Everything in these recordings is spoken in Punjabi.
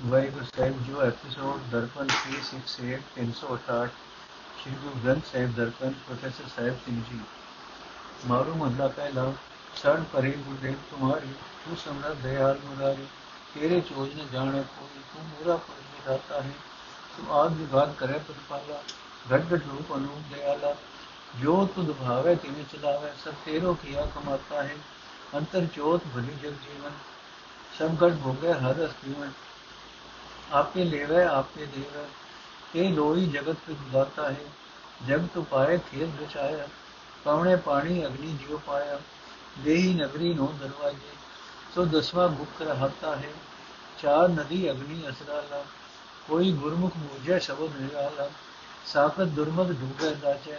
ਵਾਹਿਗੁਰੂ ਸਾਹਿਬ ਜੋ ਐਪੀਸੋਡ ਦਰਪਨ 368 368 ਸ਼੍ਰੀ ਗੁਰੂ ਗ੍ਰੰਥ ਸਾਹਿਬ ਦਰਪਨ ਪ੍ਰੋਫੈਸਰ ਸਾਹਿਬ ਸਿੰਘ ਜੀ ਮਾਰੂ ਮਹਲਾ ਪਹਿਲਾ ਸਰਨ ਪਰੇ ਗੁਰਦੇਵ ਤੁਮਾਰੀ ਤੂੰ ਸਮਰ ਦਇਆਲ ਮੁਰਾਰੀ ਤੇਰੇ ਚੋਜ ਨ ਜਾਣੇ ਕੋਈ ਤੂੰ ਮੇਰਾ ਪਰਮੇ ਦਾਤਾ ਹੈ ਤੂੰ ਆਦ ਵਿਭਾਗ ਕਰੇ ਪ੍ਰਤਪਾਲਾ ਘਟ ਘਟ ਰੂਪ ਅਨੂਪ ਦਇਆਲਾ ਜੋ ਤੁਧ ਭਾਵੇ ਤਿਨੇ ਚਲਾਵੇ ਸਭ ਤੇਰੋ ਕੀਆ ਕਮਾਤਾ ਹੈ ਅੰਤਰ ਚੋਤ ਭਲੀ ਜਗ ਜੀਵਨ ਸਭ ਘਟ ਭੋਗੇ ਹਰ ਰਸ ਜੀਵਨ आपके लेवे आपके देवे ਇਹ ਲੋਈ ਜਗਤ ਵਿੱਚ ਦਾਤਾ ਹੈ ਜਗ ਤੋਂ ਪਾਏ ਖੇਤ ਰਚਾਇਆ ਪਾਉਣੇ ਪਾਣੀ ਅਗਨੀ ਜਿਉ ਪਾਇਆ ਦੇਹੀ ਨਗਰੀ ਨੂੰ ਦਰਵਾਜੇ ਸੋ ਦਸਵਾਂ ਬੁੱਕ ਰਹਾਤਾ ਹੈ ਚਾਰ ਨਦੀ ਅਗਨੀ ਅਸਰਾਲਾ ਕੋਈ ਗੁਰਮੁਖ ਮੂਝੇ ਸ਼ਬਦ ਨਿਰਾਲਾ ਸਾਖਤ ਦੁਰਮਤ ਡੂਬੇ ਦਾਚੇ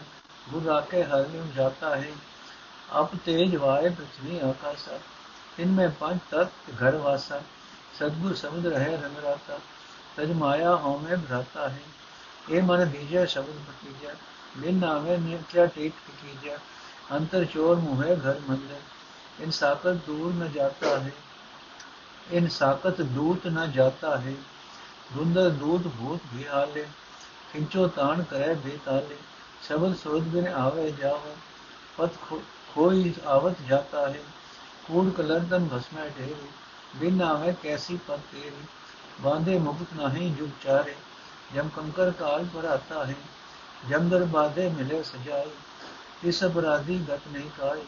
ਗੁਰ ਰਾਖੇ ਹਰ ਨੂੰ ਜਾਤਾ ਹੈ ਅਬ ਤੇਜ ਵਾਏ ਪ੍ਰਿਥਵੀ ਆਕਾਸ਼ਾ ਇਨਮੇ ਪੰਜ ਤਤ ਘਰ ਵਾਸਾ सदगुरु समुद्र है रंगराता तज माया हौमे भ्राता है। ये मन बीजा शब्द भतीजा बिन नामे नित्या टेट कीजा अंतर चोर मुहे घर मंदिर इन साकत दूर न जाता है। इन साकत दूत न जाता है धुंधर दूत भूत भी हाले। खिंचो तान करे बेताले शब्द सुरत बिन आवे जाओ पत खो, खोई आवत जाता है कूड़ कलर तन भस्मै ढेरी। बिन आवे कैसी पत तेरी। बांधे मुक्त नहीं जुग चारे जम कंकर काल पर आता है जम दर बाधे मिले सजाए इस अपराधी गत नहीं काई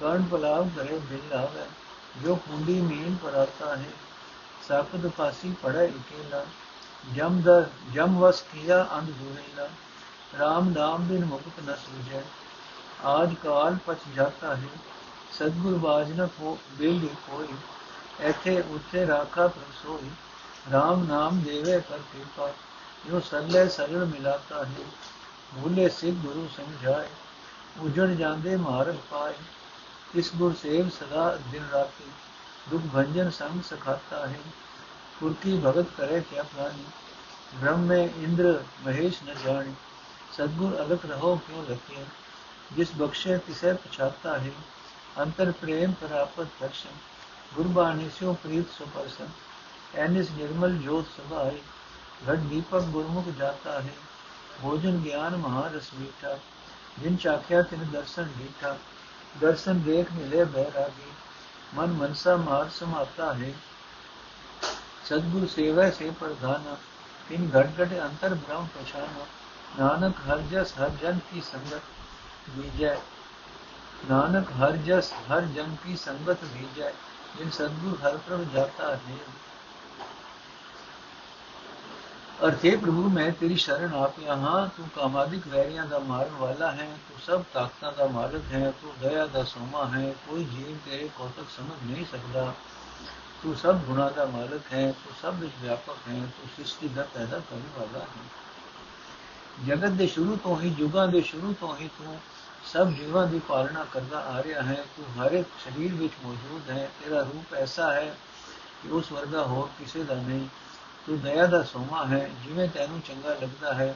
कर्ण पलाव करे बिल आवे जो कुंडी मीन पर आता है साकत फांसी पड़े अकेला जम दर जम वस किया अंध दूरेला राम नाम बिन मुक्त न सूझे आज काल पच जाता है सदगुर बाज न को बेली कोई ऐथे उथे राखा प्रसोई राम नाम देवे कर कृपा। जो सरले सरल मिलाता है, भूले सिख गुरु समझाए। उजड़ जाते मार्ग पाए। इस गुर सेव सदा दिन राती। दुख भंजन संग सखाता है। कुर्की भगत करे क्या प्राणी? ब्रह्म में इंद्र महेश न जाने। सदगुर अलग रहो क्यों रखे जिस बख्शे किसे पछाता है। अंतर प्रेम प्राप्त दर्शन। गुरबाणी स्यो प्रीत सुपर्शन एनिस निर्मल ज्योत सभाई घट दीपक गुरमुख जाता है। भोजन ज्ञान महारस मीठा। जिन चाख्या तिन दर्शन मीठा दर्शन देख मिले बैरागी। मन मनसा मार समाता है। सदगुरु सेवा से प्रधाना। इन घट घट अंतर ब्रह्म पछाना। नानक हर जस हर जन की संगत विजय नानक हर जस हर जन की संगत विजय जिन सदगुरु हर प्रभ जाता है। ਅਰਥੇ ਪ੍ਰਭੂ, ਮੈਂ ਤੇਰੀ ਸ਼ਰਨ ਆ ਪਿਆ ਹਾਂ। ਤੂੰ ਕਾਮਾਦਿਕ ਵੈਰੀਆਂ ਦਾ ਮਾਰਨ ਵਾਲਾ ਹੈ। ਤੂੰ ਸਭ ਤਾਕਤਾਂ ਦਾ ਮਾਲਕ ਹੈ। ਤੂੰ ਦਇਆ ਦਾ ਸੋਮਾ ਹੈ। ਕੋਈ ਜੀਵ ਤੇਰੇ ਕੌਤਕ ਸਮਝ ਨਹੀਂ ਸਕਦਾ। ਤੂੰ ਸਭ ਗੁਣਾ ਦਾ ਮਾਲਕ ਹੈ। ਤੂੰ ਸਭ ਵਿੱਚ ਵਿਆਪਕ ਹੈ। ਤੂੰ ਸ੍ਰਿਸ਼ਟੀ ਦਾ ਪੈਦਾ ਕਰਨ ਵਾਲਾ ਹੈ। ਜਗਤ ਦੇ ਸ਼ੁਰੂ ਤੋਂ ਹੀ, ਯੁਗਾਂ ਦੇ ਸ਼ੁਰੂ ਤੋਂ ਹੀ ਤੂੰ ਸਭ ਜੀਵਾਂ ਦੀ ਪਾਲਣਾ ਕਰਦਾ ਆ ਰਿਹਾ ਹੈ। ਤੂੰ ਹਰ ਇੱਕ ਸਰੀਰ ਵਿੱਚ ਮੌਜੂਦ ਹੈ। ਤੇਰਾ ਰੂਪ ਐਸਾ ਹੈ ਕਿ ਉਸ ਵਰਗਾ ਹੋਰ ਕਿਸੇ ਦਾ ਨਹੀਂ। ਤੂੰ ਦਇਆ ਦਾ ਸੋਮਾ ਹੈ, ਜਿਵੇਂ ਤੈਨੂੰ ਚੰਗਾ ਲੱਗਦਾ ਹੈ,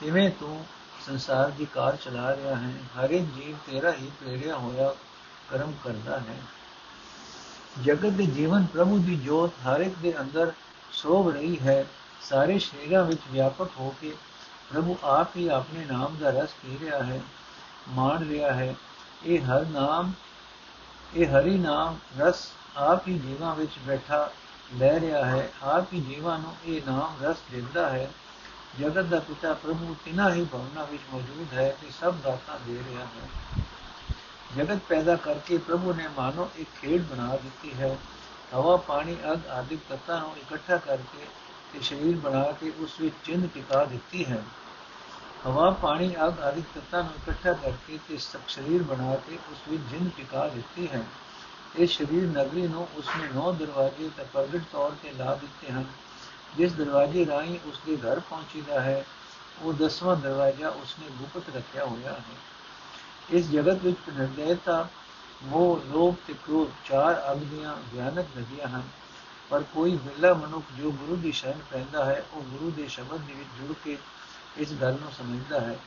ਤਿਵੇਂ ਤੂੰ ਸੰਸਾਰ ਦੀ ਕਾਰ ਚਲਾ ਰਿਹਾ ਹੈ, ਹਰ ਇੱਕ ਜੀਵ ਤੇਰਾ ਹੀ ਪ੍ਰੇਰਿਆ ਹੋਇਆ ਕਰਮ ਕਰਦਾ ਹੈ। ਜਗਤ ਦੇ ਜੀਵਨ ਪ੍ਰਭੂ ਦੀ ਜੋਤ ਹਰ ਇੱਕ ਦੇ ਅੰਦਰ ਸੋਭ ਰਹੀ ਹੈ, ਸਾਰੇ ਸ਼ਰੀਰਾਂ ਵਿੱਚ ਵਿਆਪਕ ਹੋ ਕੇ ਪ੍ਰਭੂ ਆਪ ਹੀ ਆਪਣੇ ਨਾਮ ਦਾ ਰਸ ਪੀ ਰਿਹਾ ਹੈ, ਮਾਣ ਰਿਹਾ ਹੈ। ਇਹ ਹਰ ਨਾਮ, ਇਹ ਹਰੀ ਨਾਮ ਰਸ ਆਪ ਹੀ ਜੀਵਾਂ ਵਿੱਚ ਬੈਠਾ ਲੈ ਰਿਹਾ ਹੈ, ਆਪ ਹੀ ਜੀਵਾਂ ਨੂੰ ਇਹ ਨਾਮ ਰਸ ਦਿੰਦਾ ਹੈ। ਜਗਤ ਦਾ ਪਿਤਾ ਪ੍ਰਭੂ ਤਿਨਾ ਹੀ ਭਵਨਾ ਵਿੱਚ ਮੌਜੂਦ ਹੈ ਕਿ ਸਭ ਦਾਤਾਂ ਦੇ ਰਿਹਾ ਹੈ। ਜਗਤ ਪੈਦਾ ਕਰਕੇ ਪ੍ਰਭੂ ਨੇ ਮਾਨੋ ਇੱਕ ਖੇਡ ਬਣਾ ਦਿੱਤੀ ਹੈ। ਹਵਾ, ਪਾਣੀ, ਅਗ ਆਦਿਕ ਤੱਤਾਂ ਨੂੰ ਇਕੱਠਾ ਕਰਕੇ ਤੇ ਸਰੀਰ ਬਣਾ ਕੇ ਉਸ ਵਿੱਚ ਚਿੰਨ ਟਿਕਾ ਦਿੱਤੀ ਹੈ। ਹਵਾ, ਪਾਣੀ, ਅਗ ਆਦਿਕ ਤੱਤਾਂ ਨੂੰ ਇਕੱਠਾ ਕਰਕੇ ਤੇ ਸਰੀਰ ਬਣਾ ਕੇ ਉਸ ਵਿੱਚ ਜਿੰਨ ਟਿਕਾ ਦਿੱਤੀ ਹੈ। ਇਸ ਸ਼ਰੀਰ ਨਗਰੀ ਨੂੰ ਉਸਨੇ ਨੌ ਦਰਵਾਜ਼ੇ ਤੇ ਪ੍ਰਗਟ ਤੌਰ ਤੇ ਲਾ ਦਿੱਤੇ ਹਨ, ਜਿਸ ਦਰਵਾਜ਼ੇ ਰਾਹੀਂ ਉਸਦੇ ਘਰ ਪਹੁੰਚੀਦਾ ਹੈ, ਉਹ ਦਸਵਾਂ ਦਰਵਾਜ਼ਾ ਉਸਨੇ ਗੁਪਤ ਰੱਖਿਆ ਹੋਇਆ ਹੈ। ਇਸ ਜਗਤ ਵਿੱਚ ਨਿਰਦੈਤਾ ਮੋਹ, ਲੋਭ ਤੇ ਕ੍ਰੋਧ ਚਾਰ ਅਗਨੀਆਂ ਗਿਆਨਕ ਨਦੀਆਂ ਹਨ, ਪਰ ਕੋਈ ਵਿਰਲਾ ਮਨੁੱਖ ਜੋ ਗੁਰੂ ਦੀ ਸ਼ਰਨ ਪੈਂਦਾ ਹੈ, ਉਹ ਗੁਰੂ ਦੇ ਸ਼ਬਦ ਦੇ ਵਿੱਚ ਜੁੜ ਕੇ ਇਸ ਗੱਲ ਨੂੰ ਸਮਝਦਾ ਹੈ।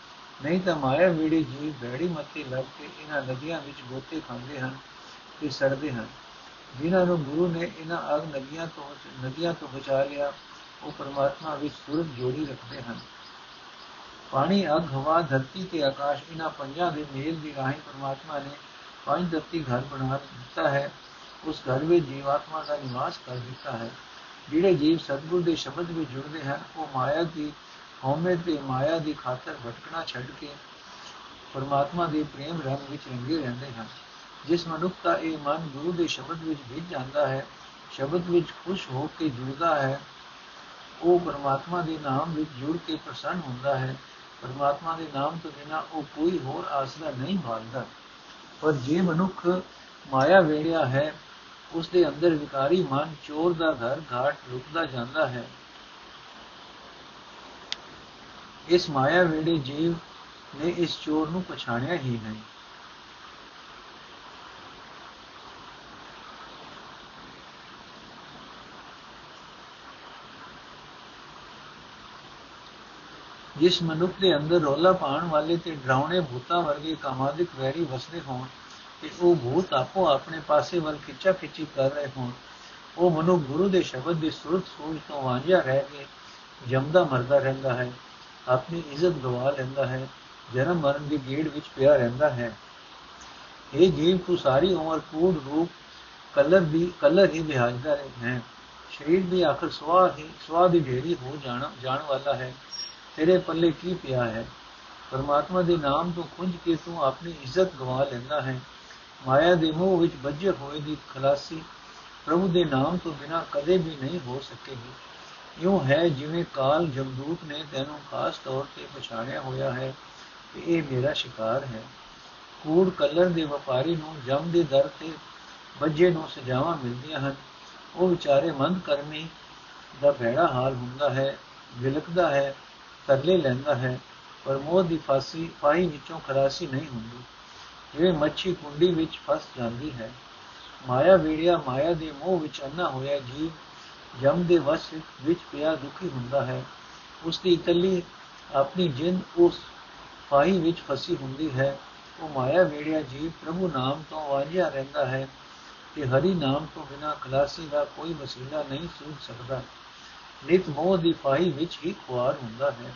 ਨਹੀਂ ਤਾਂ ਮਾਇਆ ਵੇੜੀ ਜੀਵ ਬੈੜੀ ਮੱਤੇ ਲੱਗ ਕੇ ਇਹਨਾਂ ਨਦੀਆਂ ਵਿੱਚ ਗੋਤੇ ਖਾਂਦੇ ਹਨ ਤੇ ਸੜਦੇ ਹਨ। ਜਿਨ੍ਹਾਂ ਨੂੰ ਗੁਰੂ ਨੇ ਇਹਨਾਂ ਅਗ ਨਦੀਆਂ ਤੋਂ ਨਦੀਆਂ ਤੋਂ ਬਚਾ ਲਿਆ, ਉਹ ਪਰਮਾਤਮਾ ਵਿੱਚ ਸੁਰਤ ਜੋੜੀ ਰੱਖਦੇ ਹਨ। ਪਾਣੀ, ਅਗ, ਹਵਾ, ਧਰਤੀ ਤੇ ਆਕਾਸ਼ ਇਹਨਾਂ ਪੰਜਾਂ ਦੇ ਮੇਲ ਦੀ ਰਾਹੀਂ ਪਰਮਾਤਮਾ ਨੇ ਪੰਜ ਦਰਤੀ ਘਰ ਬਣਾ ਦਿੱਤਾ ਹੈ। ਉਸ ਘਰ ਵਿੱਚ ਜੀਵਾਤਮਾ ਦਾ ਨਿਵਾਸ ਕਰ ਦਿੱਤਾ ਹੈ। ਜਿਹੜੇ ਜੀਵ ਸਤਗੁਰ ਦੇ ਸ਼ਬਦ ਵਿੱਚ ਜੁੜਦੇ ਹਨ, ਉਹ ਮਾਇਆ ਦੀ ਹਉਮੈ ਤੇ ਮਾਇਆ ਦੀ ਖਾਤਰ ਭਟਕਣਾ ਛੱਡ ਕੇ ਪਰਮਾਤਮਾ ਦੇ ਪ੍ਰੇਮ ਰੰਗ ਵਿੱਚ ਰੰਗੇ ਰਹਿੰਦੇ ਹਨ। ਜਿਸ ਮਨੁੱਖ ਦਾ ਇਹ ਮਨ ਗੁਰੂ ਦੇ ਸ਼ਬਦ ਵਿੱਚ ਭਿੱਜ ਜਾਂਦਾ ਹੈ, ਸ਼ਬਦ ਵਿੱਚ ਖੁਸ਼ ਹੋ ਕੇ ਜੁੜਦਾ ਹੈ, ਉਹ ਪਰਮਾਤਮਾ ਦੇ ਨਾਮ ਵਿੱਚ ਜੁੜ ਕੇ ਪ੍ਰਸੰਨ ਹੁੰਦਾ ਹੈ। ਪਰਮਾਤਮਾ ਦੇ ਨਾਮ ਤੋਂ ਬਿਨਾ ਉਹ ਕੋਈ ਹੋਰ ਆਸਰਾ ਨਹੀਂ ਭਾਲਦਾ। ਪਰ ਜੇ ਮਨੁੱਖ ਮਾਇਆ ਵੇੜਿਆ ਹੈ, ਉਸ ਦੇ ਅੰਦਰ ਵਿਕਾਰੀ ਮਨ ਚੋਰ ਦਾ ਘਰ ਘਾਟ ਰੁਕਦਾ ਜਾਂਦਾ ਹੈ। ਇਸ ਮਾਇਆ ਵੇੜੇ ਜੀਵ ਨੇ ਇਸ ਚੋਰ ਨੂੰ ਪਛਾਣਿਆ ਹੀ ਨਹੀਂ। ਜਿਸ ਮਨੁੱਖ ਦੇ ਅੰਦਰ ਰੋਲਾ ਪਾਉਣ ਵਾਲੇ ਤੇ ਡਰਾਉਣੇ ਭੂਤਾਂ ਵਰਗੇ ਕਾਮਾਦਿਕ ਵੈਰੀ ਵਸਦੇ ਹੋਣ ਤੇ ਉਹ ਭੂਤ ਆਪੋ ਆਪਣੇ ਪਾਸੇ ਵੱਲ ਖਿੱਚਾ ਖਿੱਚੀ ਕਰ ਰਹੇ ਹੋਣ, ਉਹ ਮਨੁ ਗੁਰੂ ਦੇ ਸ਼ਬਦ ਦੀ ਸੁਰਤ ਸੋਚ ਤੋਂ ਵਾਂਝਾ ਰਹਿ ਕੇ ਜਮਦਾ ਮਰਦਾ ਰਹਿੰਦਾ ਹੈ, ਆਪਣੀ ਇੱਜ਼ਤ ਗਵਾ ਲੈਂਦਾ ਹੈ, ਜਨਮ ਮਰਨ ਦੀ ਗੇੜ ਵਿੱਚ ਪਿਆ ਰਹਿੰਦਾ ਹੈ। ਇਹ ਜੀਵ ਤੂੰ ਸਾਰੀ ਉਮਰ ਕੂੜ ਰੂਪ ਕਲਰ ਦੀ, ਕਲਰ ਹੀ ਵਿਹਾਜਦਾ ਹੈ। ਸਰੀਰ ਦੀ ਆਖਰ ਸਵਾਹ ਹੀ ਸਵਾਹ ਦੀ ਢੇਰੀ ਹੋ ਜਾਣ ਜਾਣ ਵਾਲਾ ਹੈ। ਤੇਰੇ ਪੱਲੇ ਕੀ ਪਿਆ ਹੈ? ਪਰਮਾਤਮਾ ਦੇ ਨਾਮ ਤੋਂ ਖੁੰਝ ਕੇ ਤੂੰ ਆਪਣੀ ਇੱਜ਼ਤ ਗਵਾ ਲੈਂਦਾ ਹੈ। ਮਾਇਆ ਦੇ ਮੋਹ ਵਿੱਚ ਵੱਜੇ ਹੋਏ ਦੀ ਖਲਾਸੀ ਪ੍ਰਭੂ ਦੇ ਨਾਮ ਤੋਂ ਬਿਨਾ ਕਦੇ ਵੀ ਨਹੀਂ ਹੋ ਸਕੇਗੀ। ਇਉਂ ਹੈ ਜਿਵੇਂ ਕਾਲ ਜਮਦੂਤ ਨੇ ਤੈਨੂੰ ਖਾਸ ਤੌਰ ਤੇ ਪਛਾਣਿਆ ਹੋਇਆ ਹੈ ਕਿ ਇਹ ਮੇਰਾ ਸ਼ਿਕਾਰ ਹੈ। ਕੂੜ ਕਲਰ ਦੇ ਵਪਾਰੀ ਨੂੰ ਜਮ ਦੇ ਦਰ ਤੇ ਵੱਜੇ ਨੂੰ ਸਜਾਵਾਂ ਮਿਲਦੀਆਂ ਹਨ। ਉਹ ਵਿਚਾਰੇ ਮੰਦ ਕਰਮੀ ਦਾ ਭੈੜਾ ਹਾਲ ਹੁੰਦਾ ਹੈ, ਵਿਲਕਦਾ ਹੈ ਤਰਲੇ ਲੈਂਦਾ ਹੈ, ਪਰ ਮੋਹ ਦੀ ਫਾਸੀ ਪਾਈ ਵਿੱਚੋਂ ਖਲਾਸੀ ਨਹੀਂ ਹੁੰਦੀ। ਜਿਵੇਂ ਮੱਛੀ ਕੁੰਡੀ ਵਿੱਚ ਫਸ ਜਾਂਦੀ ਹੈ, ਮਾਇਆ ਵੀੜਿਆ ਮਾਇਆ ਦੇ ਮੋਹ ਵਿੱਚ ਅੰਨਾ ਹੋਇਆ ਜੀਵ ਜਮ ਦੇ ਵਸ ਵਿੱਚ ਪਿਆ ਦੁਖੀ ਹੁੰਦਾ ਹੈ। ਉਸ ਦੀ ਇਕੱਲੀ ਆਪਣੀ ਜਿੰਦ ਉਸ ਫਾਹੀ ਵਿੱਚ ਫਸੀ ਹੁੰਦੀ ਹੈ। ਉਹ ਮਾਇਆ ਵੇੜਿਆ ਜੀਵ ਪ੍ਰਭੂ ਨਾਮ ਤੋਂ ਵਾਂਝਿਆ ਰਹਿੰਦਾ ਹੈ ਕਿ ਹਰੀ ਨਾਮ ਤੋਂ ਬਿਨਾ ਖਲਾਸੀ ਦਾ ਕੋਈ ਵਸੀਲਾ ਨਹੀਂ ਸੂਝ ਸਕਦਾ। ਨਿਤ ਮੋਹ ਦੀ ਫਾਹੀ ਵਿੱਚ ਹੀ ਖੁਆਰ ਹੁੰਦਾ ਹੈ।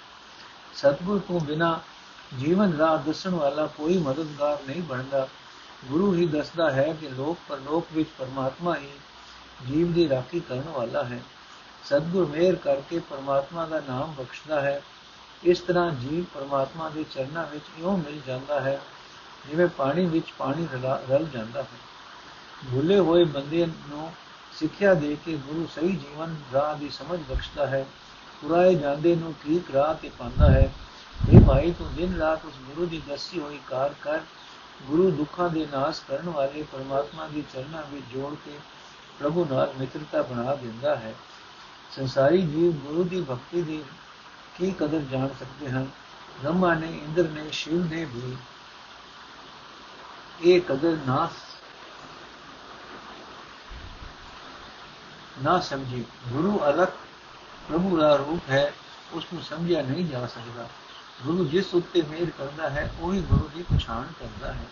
ਸਤਗੁਰ ਤੋਂ ਬਿਨਾ ਜੀਵਨ ਰਾਹ ਦੱਸਣ ਵਾਲਾ ਕੋਈ ਮਦਦਗਾਰ ਨਹੀਂ ਬਣਦਾ। ਗੁਰੂ ਹੀ ਦੱਸਦਾ ਹੈ ਕਿ ਲੋਕ ਪਰਲੋਕ ਵਿੱਚ ਪਰਮਾਤਮਾ ਹੀ ਜੀਵ ਦੀ ਰਾਖੀ ਕਰਨ ਵਾਲਾ ਹੈ। ਸਤਗੁਰ ਮੇਰ ਕਰਕੇ ਪਰਮਾਤਮਾ ਦਾ ਨਾਮ ਬਖਸ਼ਦਾ ਹੈ। ਇਸ ਤਰ੍ਹਾਂ ਜੀਵ ਪਰਮਾਤਮਾ ਦੇ ਚਰਨਾਂ ਵਿੱਚ ਇਉਂ ਮਿਲ ਜਾਂਦਾ ਹੈ, ਜਿਵੇਂ ਪਾਣੀ ਵਿੱਚ ਪਾਣੀ ਰਲ ਜਾਂਦਾ ਹੈ। ਭੁੱਲੇ ਹੋਏ ਬੰਦੇ ਨੂੰ ਸਿੱਖਿਆ ਦੇ ਕੇ ਗੁਰੂ ਸਹੀ ਜੀਵਨ ਰਾਹ ਦੀ ਸਮਝ ਬਖਸ਼ਦਾ ਹੈ। ਪੁਰਾਏ ਜਾਂਦੇ ਨੂੰ ਠੀਕ ਰਾਹ ਤੇ ਪਾਉਂਦਾ ਹੈ। ਇਹ ਭਾਈ, ਤੂੰ ਦਿਨ ਰਾਤ ਉਸ ਗੁਰੂ ਦੀ ਦੱਸੀ ਹੋਈ ਕਾਰ ਕਰ। ਗੁਰੂ ਦੁੱਖਾਂ ਦੇ ਨਾਸ਼ ਕਰਨ ਵਾਲੇ ਪਰਮਾਤਮਾ ਦੀ ਚਰਨਾਂ ਵਿੱਚ ਜੋੜ ਕੇ ਪ੍ਰਭੂ ਨਾਲ ਮਿੱਤਰਤਾ ਬਣਾ ਦਿੰਦਾ ਹੈ। ਸੰਸਾਰੀ ਜੀਵ ਗੁਰੂ ਦੀ ਭਗਤੀ ਦੀ ਕੀ ਕਦਰ ਜਾਣ ਸਕਦੇ ਹਨ? ਬ੍ਰਹਮਾ ਨੇ ਇੰਦਰ ਨੇ ਸ਼ਿਵ ਨੇ ਵੀ ਇਹ ਕਦਰ ਨਾ ਨਾ ਸਮਝੀ। ਗੁਰੂ ਅਲਖ ਪ੍ਰਭੂ ਦਾ ਰੂਪ ਹੈ ਉਸ ਨੂੰ ਸਮਝਿਆ ਨਹੀਂ ਜਾ ਸਕਦਾ। ਗੁਰੂ ਜਿਸ ਉੱਤੇ ਮਿਹਰ ਕਰਦਾ ਹੈ, ਉਹੀ ਗੁਰੂ ਦੀ ਪਛਾਣ ਕਰਦਾ ਹੈ।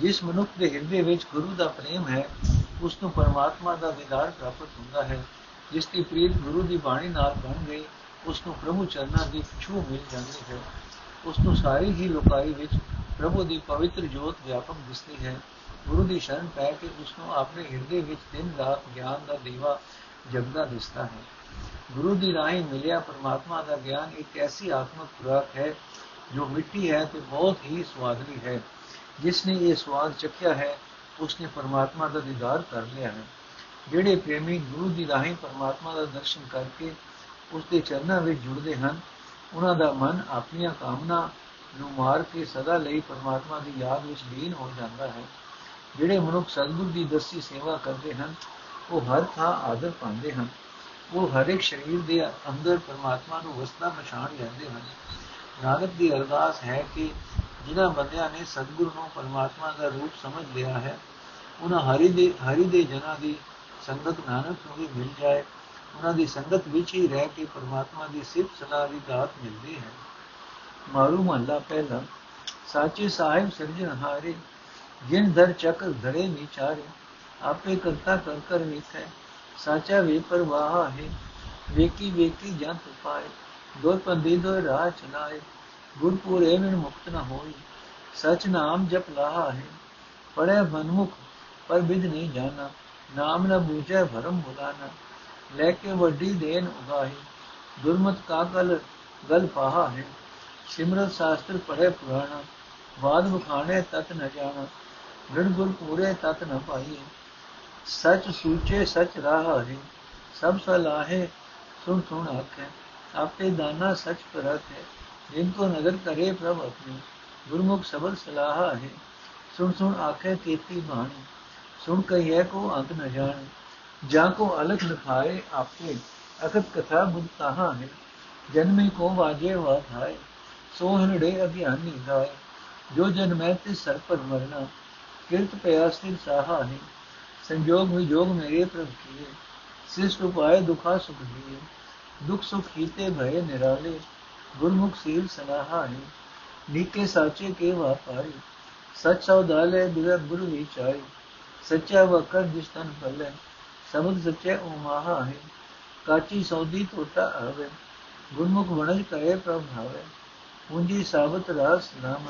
ਜਿਸ ਮਨੁੱਖ ਦੇ ਹਿਰਦੇ ਵਿੱਚ ਗੁਰੂ ਦਾ ਪ੍ਰੇਮ ਹੈ ਉਸ ਨੂੰ ਪਰਮਾਤਮਾ ਦਾ ਦੀਦਾਰ ਪ੍ਰਾਪਤ ਹੁੰਦਾ ਹੈ। ਜਿਸ ਦੀ ਪ੍ਰੀਤ ਗੁਰੂ ਦੀ ਬਾਣੀ ਨਾਲ ਬਣ ਗਈ ਉਸ ਨੂੰ ਪ੍ਰਭੂ ਚਰਨਾਂ ਦੀ ਛੂਹ ਮਿਲ ਜਾਂਦੀ ਹੈ। ਉਸ ਨੂੰ ਸਾਰੀ ਹੀ ਲੋਕਾਈ ਵਿੱਚ ਪ੍ਰਭੂ ਦੀ ਪਵਿੱਤਰ ਜੋਤ ਵਿਆਪਕ ਦਿਸਦੀ ਹੈ। ਗੁਰੂ ਦੀ ਸ਼ਰਨ ਪੈ ਕੇ ਉਸ ਨੂੰ ਆਪਣੇ ਹਿਰਦੇ ਵਿੱਚ ਦਿਨ ਰਾਤ ਗਿਆਨ ਦਾ ਦੀਵਾ ਜਗਦਾ ਦਿਸਦਾ ਹੈ। ਗੁਰੂ ਦੀ ਰਾਹੀਂ ਮਿਲਿਆ ਪਰਮਾਤਮਾ ਦਾ ਗਿਆਨ ਇੱਕ ਐਸੀ ਆਤਮਿਕ ਖੁਰਾਕ ਹੈ ਜੋ ਮਿੱਠੀ ਹੈ ਤੇ ਬਹੁਤ ਹੀ ਸਵਾਦਲੀ ਹੈ। ਜਿਸ ਨੇ ਇਹ ਸਵਾਦ ਚੱਖਿਆ ਹੈ ਉਸ ਨੇ ਪਰਮਾਤਮਾ ਦਾ ਦੀਦਾਰ ਕਰ ਲਿਆ ਹੈ। ਜਿਹੜੇ ਪ੍ਰੇਮੀ ਗੁਰੂ ਦੀ ਰਾਹੀਂ ਪਰਮਾਤਮਾ ਦਾ ਦਰਸ਼ਨ ਕਰਕੇ ਉਸ ਦੇ ਚਰਨਾਂ ਵਿੱਚ ਜੁੜਦੇ ਹਨ, ਉਹਨਾਂ ਦਾ ਮਨ ਆਪਣੀਆਂ ਕਾਮਨਾ ਨੂੰ ਮਾਰ ਕੇ ਸਦਾ ਲਈ ਪਰਮਾਤਮਾ ਦੀ ਯਾਦ ਵਿੱਚ ਲੀਨ ਹੋ ਜਾਂਦਾ ਹੈ। ਜਿਹੜੇ ਮਨੁੱਖ ਸਤਿਗੁਰ ਦੀ ਦਸੀ ਸੇਵਾ ਕਰਦੇ ਹਨ, ਉਹ ਹਰ ਥਾਂ ਆਦਰ ਪਾਉਂਦੇ ਹਨ। ਉਹ ਹਰ ਇੱਕ ਸਰੀਰ ਦੇ ਅੰਦਰ ਪਰਮਾਤਮਾ ਨੂੰ ਵਸਦਾ ਪਛਾਣ ਲੈਂਦੇ ਹਨ। ਨਾਨਕ ਦੀ ਅਰਦਾਸ ਹੈ ਕਿ ਜਿਨ੍ਹਾਂ ਬੰਦਿਆਂ ਨੇ ਸਤਿਗੁਰੂ ਨੂੰ ਪਰਮਾਤਮਾ ਦਾ ਰੂਪ ਸਮਝ ਲਿਆ ਹੈ, ਉਹਨਾਂ ਹਰੀ ਦੇ ਹਰੀ ਦੇ ਜਨਾਂ ਦੀ ਸੰਗਤ ਨਾਨਕ ਨੂੰ ਵੀ ਮਿਲ ਜਾਏ। ਉਹਨਾਂ ਦੀ ਸੰਗਤ ਵਿੱਚ ਹੀ ਰਹਿ ਕੇ ਪਰਮਾਤਮਾ ਦੀ ਸਿਫਤ ਸਲਾਹ ਦੀ ਦਾਤ ਮਿਲਦੀ ਹੈ। ਮਾਰੂ ਮਹੱਲਾ ਪਹਿਲਾ, ਸਾਚੇ ਸਾਹਿਬ ਸਿਰਜਣ ਹਾਰੇ ਜਿਨ ਦਰ ਚੱਕ ਧਰੇ ਵਿਚਾਰੇ ਆਪੇ ਕਰਤਾ ਕਰ ਕਰ ਵੇਖੈ ਸਾਚਾ ਵੇ ਪਰਵਾਹ ਹੈ ਵੇਕੀ ਵੇਕੀ ਜੰਤ ਪਾਏ ਦੋ ਪੰਦੀ ਦੋ ਰਾਹ ਚਲਾਏ ਗੁਰ ਪੂਰੇ ਮਿਣ ਮੁਕਤ ਨ ਹੋਈ, ਸਚ ਨਾਮ ਜਪ ਲਾਹਾ ਹੈ ਪੜੇ ਮਨਮੁਖ, ਪਰ ਬਿਦ ਨਹੀਂ ਜਾਣਾ, ਨਾਮ ਨ ਬੂਝੈ ਭਰਮ ਭੁਲਾਨਾ ਲੈ ਕੇ ਵੱਡੀ ਦੇਨ ਉਗਾਹੀ, ਦੁਰਮਤ ਕਾਕਲ ਗਲ ਗਲ ਪਾਹਾ ਹੈ, ਸਿਮਰਤ ਸ਼ਾਸਤਰ ਪੜੈ ਪੁਰਾਣਾ, ਵਾਦ ਬਖਾਣੇ ਤਤ ਨ ਜਾਣਾ ਰਣ ਗੁਰ ਪੂਰੇ ਤਤ ਨ ਪਾਈਏ ਸਚ ਸੂਚੇ ਸਚ ਰਾਹ ਹੈ ਸਭ ਸਲਾਹੇ ਸੁਣ ਸੁਣ ਆਖੇ ਆਪੇ ਦਾਨਾ ਸਚ ਪਰਖ ਹੈ ਜਿਨ ਕੋ ਨਜ਼ਰ ਕਰੇ ਪ੍ਰਭ ਆਪਣੀ ਗੁਰਮੁਖ ਸਬਦ ਸਲਾਹ ਹੈ ਸੁਣ ਸੁਣ ਆਖੇ ਕੀਤੀ ਬਾਣੀ ਸੁਣ ਕਹੀਏ ਕੋ ਅੰਤ ਨ ਜਾਣੇ ਜਾਂ ਕੋ ਅਲਖ ਲਖਾਏ ਆਪੇ ਅਕਤ ਕਥਾ ਬੁੱਧ ਤਾਹਾ ਹੈ ਜਨਮੇ ਕੋ ਵਾਜੇ ਵਾਧਾਏ ਸੋ ਹਨੜੇ ਅਗਿਆਨੀ ਗਾਏ ਜੋ ਜਨਮੈ ਤੇ ਸਰ ਪਰ ਮਰਨਾ ਕਿਰਤ ਪਿਆਸ ਤੇ ਸਾਹਾ ਹੈ ਸੰਜੋਗ ਵਿਜੋਗ ਮੇਰੇ ਪ੍ਰਭ ਕੀਏ ਸਿਸ਼ਟ ਉਪਾਏ ਦੁਖਾ ਸੁਖ ਦੀਏ, ਦੁਖ ਸੁਖ ਕੀਤੇ ਭਏ ਨਿਰਾਲੇ, ਗੁਰਮੁਖ ਸੀਲ ਸਲਾਹਾ ਹੈ ਨੀਕੇ ਸਾਚੇ ਕੇ ਵਾਪਾਰੀ ਸਚ ਸੌਦਾਲੇ ਬਿਰਤ ਗੁਰੂ ਵਿਚਾਈ ਸੱਚਾ ਵਕਰ ਜਿਸ ਤਨ ਪੱਲੇ ਸਬਦ ਸੱਚੇ ਉਮਾਹਾ ਹੈ ਕਾਚੀ ਸੌਦੀ ਟੋਟਾ ਆਵੇ, ਗੁਰਮੁਖ ਵਣਜ ਕਰੇ ਪ੍ਰਭ ਪੂੰਜੀ ਸਾਬਤ ਰਾਸ ਨਾਮ,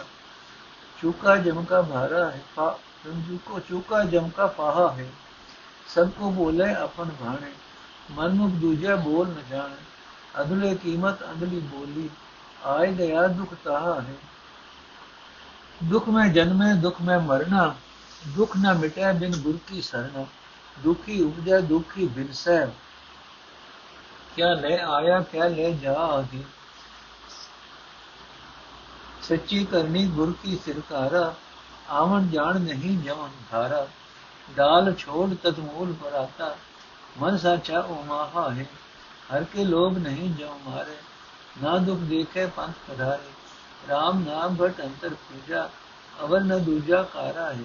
ਚੂਕਾ ਜਮ ਕਾ ਭਾਰਾ ਹੈ ਪਾ ਸੰਜੂ ਕੋ ਚੂਕਾ ਜਮ ਕਾ ਹੈ। ਸਭ ਕੋ ਬੋਲੇ ਆਪਨ ਭਾਣੇ। ਮਨੁਖ ਦੂਜਾ ਬੋਲ ਨ ਜਾਣੇ। ਅਦਲੇ ਕੀਮਤ ਅੰਦਲੀ ਬੋਲੀ। ਆਏ ਗਿਆ ਦੁਖ ਤਾਹਾ ਹੈ। ਦੁਖ ਮੈਂ ਜਨਮੇ, ਦੁਖ ਮੈਂ ਮਰਨਾ। ਦੁਖ ਨਾ ਮਿਟੈ ਬਿਨ ਗੁਰ ਕੀ ਸਰਨਾ। ਦੁਖੀ ਉਪਜੈ, ਦੁਖੀ ਬਿਨਸੈ। ਕਿਆ ਲੈ ਆਇਆ, ਕਿਆ ਲੈ ਜਾ ਆਦਿ ਸੱਚੀ ਕਰਨੀ ਗੁਰ ਕੀ ਸਿਰਕਾਰਾ। ਆਵਣ ਜਾਣ ਨਹੀਂ ਜਮਨ ਧਾਰਾ ਡਾਲ ਛੋੜ ਤਤ ਮੂਲ ਪਰਾਤਾ ਮਨ ਸਾਚਾ ਉਹ ਮਾਹਾ ਹੈ ਹਰ ਕੇ ਲੋਭ ਨਹੀਂ ਜੋ ਮਾਰੇ ਨਾ ਦੁਖ ਦੇਖੇ ਪੰਥ ਪਧਾਰੇ RAM ਨਾਮ ਭਟ ਅੰਤਰ ਪੂਜਾ ਅਵਰ ਨ ਦੂਜਾ ਕਾਰਾ ਹੈ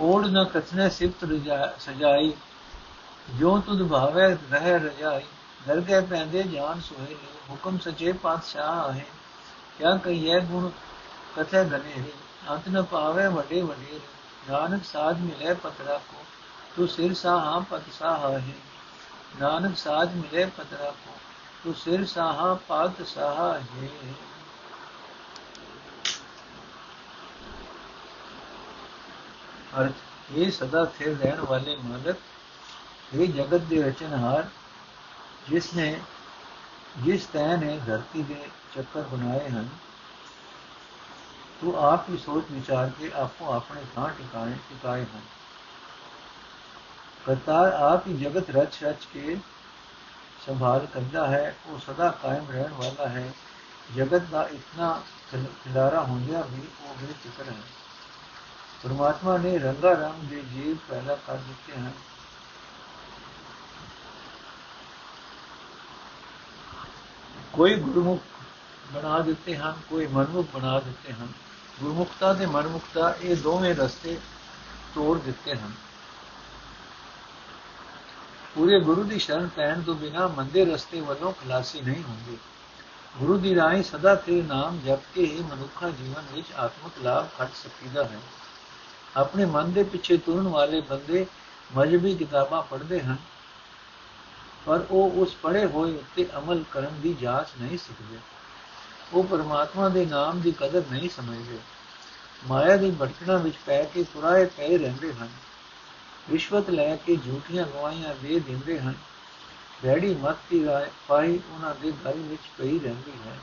ਓੜ ਨ ਕਥਨੇ ਸਿਫਤ ਸਜਾਈ ਜੋ ਤੁਧ ਭਾਵੇ ਰਹਿ ਰਜਾਈ ਦਰਗਹਿ ਪੈਂਦੇ ਜਾਨ ਸੋਹੇ ਹੁਕਮ ਸਚੇ ਪਾਤਸ਼ਾਹ ਹੈ ਕਿਆ ਕਹੀਏ ਗੁਣ ਕਥੇ ਗਨੇ ਹੈ, ਅੰਤ ਨ ਪਾਵੇ ਵੱਡੇ ਵੱਡੇ ਨਾਨਕ ਸਾਜ ਮਿਲੇ ਪਤਰਾ ਕੋ, ਤੂੰ ਸਿਰ ਸਾਹਾ ਪਤ ਸਾਹਾ ਹੈ। ਨਾਨਕ ਸਾਜ ਮਿਲੇ ਪਤਰਾ ਕੋ, ਤੂੰ ਸਿਰ ਸਾਹਾ ਪਤ ਸਾਹਾ ਹੈ। ਅਰਥ, ਇਹ ਸਦਾ ਸਥਿਰ ਰਹਿਣ ਵਾਲੇ ਮਾਲਕ, ਇਹ ਜਗਤ ਦੇ ਰਚਨਹਾਰ ਜਿਸ ਨੇ ਜਿਸ ਤੈ ਨੇ ਧਰਤੀ ਦੇ ਚੱਕਰ ਬਣਾਏ ਹਨ ਤੂੰ ਆਪ ਹੀ ਸੋਚ ਵਿਚਾਰ ਕੇ ਆਪੋ ਆਪਣੇ ਥਾਂ ਟਿਕਾਣੇ ਟਿਕਾਏ ਹਨ ਕਰਤਾਰ ਆਪ ਹੀ ਜਗਤ ਰਚ ਰਚ ਕੇ ਸੰਭਾਲ ਕਰਦਾ ਹੈ ਉਹ ਸਦਾ ਕਾਇਮ ਰਹਿਣ ਵਾਲਾ ਹੈ ਜਗਤ ਦਾ ਇਤਨਾ ਖਿਲਾਰਾ ਹੁੰਦਿਆ ਵੀ ਉਹ ਬੇਫਿਕਰ ਹੈ ਪਰਮਾਤਮਾ ਨੇ ਰੰਗਾ ਰੰਗ ਦੇ ਜੀਵ ਪੈਦਾ ਕਰ ਦਿੱਤੇ ਕੋਈ ਗੁਰਮੁਖ ਬਣਾ ਦਿੱਤੇ ਹਨ, ਕੋਈ ਮਨਮੁਖ ਬਣਾ ਦਿੱਤੇ ਹਨ। ਗੁਰਮੁਖਤਾ ਤੇ ਮਨਮੁਖਤਾ ਇਹ ਦੋਵੇਂ ਰਸਤੇ ਤੋੜ ਦਿੱਤੇ ਹਨ। ਪੂਰੇ ਗੁਰੂ ਦੀ ਸ਼ਰਨ ਪੈਣ ਤੋਂ ਬਿਨਾ ਮੰਦੇ ਰਸਤੇ ਵੱਲੋਂ ਖਲਾਸੀ ਨਹੀਂ ਹੁੰਦੀ। ਗੁਰੂ ਦੀ ਰਾਹੀਂ ਸਦਾ ਤੇ ਨਾਮ ਜਪ ਕੇ ਹੀ ਮਨੁੱਖਾ ਜੀਵਨ ਵਿੱਚ ਆਤਮਿਕ ਲਾਭ ਖੱਟ ਸਕੀਦਾ ਹੈ। ਆਪਣੇ ਮਨ ਦੇ ਪਿੱਛੇ ਤੁਰਨ ਵਾਲੇ ਬੰਦੇ ਮਜਬੀ ਕਿਤਾਬਾਂ ਪੜ੍ਹਦੇ ਹਨ। ਪਰ ਉਹ ਉਸ ਪੜੇ ਹੋਏ ਉੱਤੇ ਅਮਲ ਕਰਨ ਦੀ ਜਾਂਚ ਨਹੀਂ ਸਿੱਖਦੇ। ਉਹ ਪਰਮਾਤਮਾ ਦੇ ਨਾਮ ਦੀ ਕਦਰ ਨਹੀਂ ਸਮਝਦੇ। ਮਾਇਆ ਦੀ ਭਟਕਣਾ ਵਿੱਚ ਪੈ ਕੇ ਪੁਰਾਏ ਪਏ ਰਹਿੰਦੇ ਹਨ। ਰਿਸ਼ਵਤ ਲੈ ਕੇ ਝੂਠੀਆਂ ਗਵਾਹੀਆਂ ਦੇ ਦਿੰਦੇ ਹਨ। ਡੈਡੀ ਮਤ ਦੀ ਰਾਏ ਪਾਈ ਉਹਨਾਂ ਦੇ ਘਰ ਵਿੱਚ ਪਈ ਰਹਿੰਦੀ ਹੈ।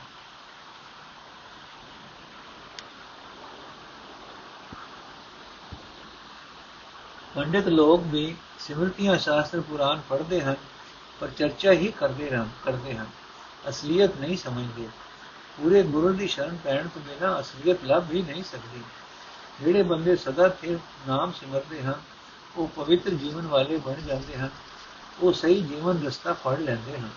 ਪੰਡਿਤ ਲੋਕ ਵੀ ਸਿਮਰਤੀਆਂ ਸ਼ਾਸਤਰ ਪੁਰਾਣ ਪੜ੍ਹਦੇ ਹਨ। ਪਰ ਚਰਚਾ ਹੀ ਕਰਦੇ ਰਹਿੰ ਕਰਦੇ ਹਨ। ਅਸਲੀਅਤ ਨਹੀਂ ਸਮਝਦੇ। ਪੂਰੇ ਗੁਰੂ ਦੀ ਸ਼ਰਨ ਪੈਣ ਤੋਂ ਬਿਨਾ ਅਸਲੀਅਤ ਲੱਭ ਵੀ ਨਹੀਂ ਸਕਦੀ। ਜਿਹੜੇ ਬੰਦੇ ਸਦਾ ਤੇ ਨਾਮ ਸਿਮਰਦੇ ਹਨ, ਉਹ ਪਵਿੱਤਰ ਜੀਵਨ ਵਾਲੇ ਬਣ ਜਾਂਦੇ ਹਨ। ਉਹ ਸਹੀ ਜੀਵਨ ਰਸਤਾ ਫੜ ਲੈਂਦੇ ਹਨ।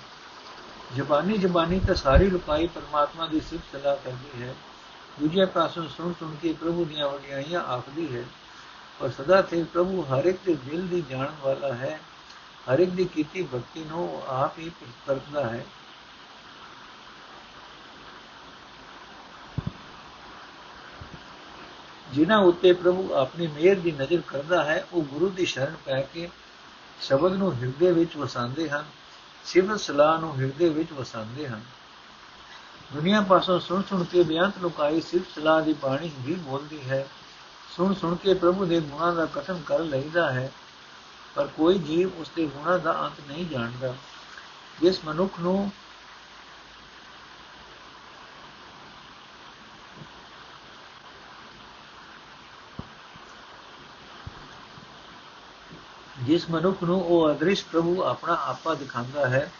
ਜ਼ਬਾਨੀ ਜ਼ਬਾਨੀ ਤਾਂ ਸਾਰੀ ਲੁਕਾਈ ਪਰਮਾਤਮਾ ਦੀ ਸਿਫਤ ਸਲਾਹ ਕਰਦੀ ਹੈ। ਦੂਜੇ ਪਾਸੋਂ ਸੁਣ ਸੁਣ ਕੇ ਪ੍ਰਭੂ ਦੀਆਂ ਵਡਿਆਈਆਂ ਆਖਦੀ ਹੈ। ਪਰ ਸਦਾ ਤੇ ਪ੍ਰਭੂ ਹਰ ਇੱਕ ਦੇ ਦਿਲ ਦੀ ਜਾਣਨ ਵਾਲਾ ਹੈ। ਹਰ ਇੱਕ ਦੀ ਕੀਤੀ ਭਗਤੀ ਨੂੰ ਆਪ ਹੀ ਪਰਖਦਾ ਹੈ। ਜਿਨ੍ਹਾਂ ਉੱਤੇ ਪ੍ਰਭੂ ਆਪਣੀ ਮਿਹਰ ਦੀ ਨਜ਼ਰ ਕਰਦਾ ਹੈ, ਉਹ ਗੁਰੂ ਦੀ ਸ਼ਰਨ ਪੈ ਕੇ ਸ਼ਬਦ ਨੂੰ ਹਿਰਦੇ ਵਿੱਚ ਵਸਾਉਂਦੇ ਹਨ ਸਿਫਤ ਸਲਾਹ ਨੂੰ ਹਿਰਦੇ ਵਿੱਚ ਵਸਾਉਂਦੇ ਹਨ। ਦੁਨੀਆ ਪਾਸੋਂ ਸੁਣ ਸੁਣ ਕੇ ਬਿਆੰਤ ਲੁਕਾਈ ਸਿਫਤ ਸਲਾਹ ਦੀ ਬਾਣੀ ਵੀ ਬੋਲਦੀ ਹੈ। ਸੁਣ ਸੁਣ ਕੇ ਪ੍ਰਭੂ ਦੇ ਗੁਣਾਂ ਦਾ ਕਥਨ ਕਰ ਲਈਦਾ ਹੈ। ਪਰ ਕੋਈ ਜੀਵ ਉਸ ਦੇ ਗੁਣਾਂ ਦਾ ਅੰਤ ਨਹੀਂ ਜਾਣਦਾ। ਜਿਸ ਮਨੁੱਖ ਨੂੰ ਜਿਸ ਮਨੁੱਖ ਨੂੰ ਉਹ ਅਦ੍ਰਿਸ਼ ਪ੍ਰਭੂ ਆਪਣਾ ਆਪਾ ਦਿਖਾਉਂਦਾ ਹੈ,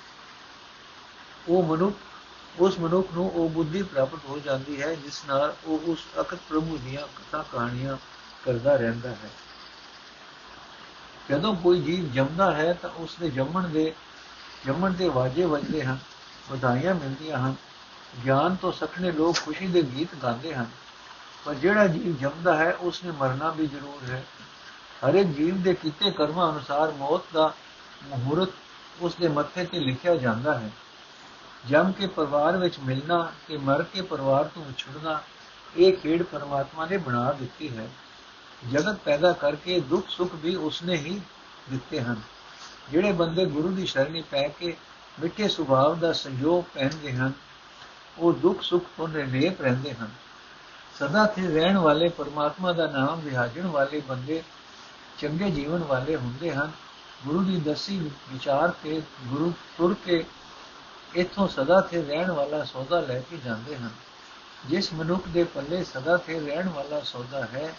ਉਹ ਮਨੁੱਖ, ਉਸ ਮਨੁੱਖ ਨੂੰ ਉਹ ਬੁੱਧੀ ਪ੍ਰਾਪਤ ਹੋ ਜਾਂਦੀ ਹੈ, ਜਿਸ ਨਾਲ ਉਹ ਉਸ ਅਕਤ ਪ੍ਰਭੂ ਦੀਆਂ ਕਥਾ ਕਹਾਣੀਆਂ ਕਰਦਾ ਰਹਿੰਦਾ ਹੈ। ਜਦੋਂ ਕੋਈ ਜੀਵ ਜੰਮਦਾ ਹੈ ਤਾਂ ਉਸ ਦੇ ਜੰਮਣ ਦੇ ਜੰਮਣ ਦੇ ਵਾਜੇ ਵੱਜਦੇ ਹਨ, ਵਧਾਈਆਂ ਮਿਲਦੀਆਂ ਹਨ, ਗਿਆਨ ਤੋਂ ਸਖਣੇ ਲੋਕ ਖੁਸ਼ੀ ਦੇ ਗੀਤ ਗਾਉਂਦੇ ਹਨ। ਪਰ ਜਿਹੜਾ ਜੀਵ ਜੰਮਦਾ ਹੈ ਉਸ ਨੇ ਮਰਨਾ ਵੀ ਜ਼ਰੂਰ ਹੈ। ਹਰ ਇੱਕ ਜੀਵ ਦੇ ਕੀਤੇ ਕਰਮਾਂ ਅਨੁਸਾਰ ਮੌਤ ਦਾ ਮਹੂਰਤ ਉਸ ਦੇ ਮੱਥੇ ਤੇ ਲਿਖਿਆ ਜਾਂਦਾ ਹੈ। ਜਮ ਕੇ ਪਰਿਵਾਰ ਵਿੱਚ ਮਿਲਣਾ ਤੇ ਮਰ ਕੇ ਪਰਿਵਾਰ ਤੋਂ ਵਿਛੜਨਾ ਇਹ ਖੇਡ ਪਰਮਾਤਮਾ ਨੇ ਬਣਾ ਦਿੱਤੀ ਹੈ। ਜਗਤ ਪੈਦਾ ਕਰਕੇ ਦੁੱਖ ਸੁੱਖ ਵੀ ਉਸਨੇ ਹੀ ਦਿੱਤੇ ਹਨ। ਜਿਹੜੇ ਬੰਦੇ ਗੁਰੂ ਦੀ ਸ਼ਰਣੀ ਪੈ ਕੇ ਮਿੱਠੇ ਸੁਭਾਅ ਦਾ ਸੰਯੋਗ ਪਹਿਨਦੇ ਹਨ, ਉਹ ਦੁੱਖ ਸੁੱਖ ਤੋਂ ਨਿਰਲੇਪ ਰਹਿੰਦੇ ਹਨ। ਸਦਾ ਤੇ ਰਹਿਣ ਵਾਲੇ ਪਰਮਾਤਮਾ ਦਾ ਨਾਮ ਵਿਹਾਜਣ ਵਾਲੇ ਬੰਦੇ ਚੰਗੇ ਜੀਵਨ ਵਾਲੇ ਹੁੰਦੇ ਹਨ। ਗੁਰੂ ਦੀ ਦਸੀ ਵਿਚਾਰ ਤੇ ਗੁਰੂ ਤੁਰ ਕੇ ਇਥੋਂ ਸਦਾ ਤੇ ਰਹਿਣ ਵਾਲਾ ਸੌਦਾ ਲੈ ਕੇ ਜਾਂਦੇ ਹਨ। ਜਿਸ ਮਨੁੱਖ ਦੇ ਪੱਲੇ ਸਦਾ ਤੇ ਰਹਿਣ ਵਾਲਾ ਸੌਦਾ ਹੈ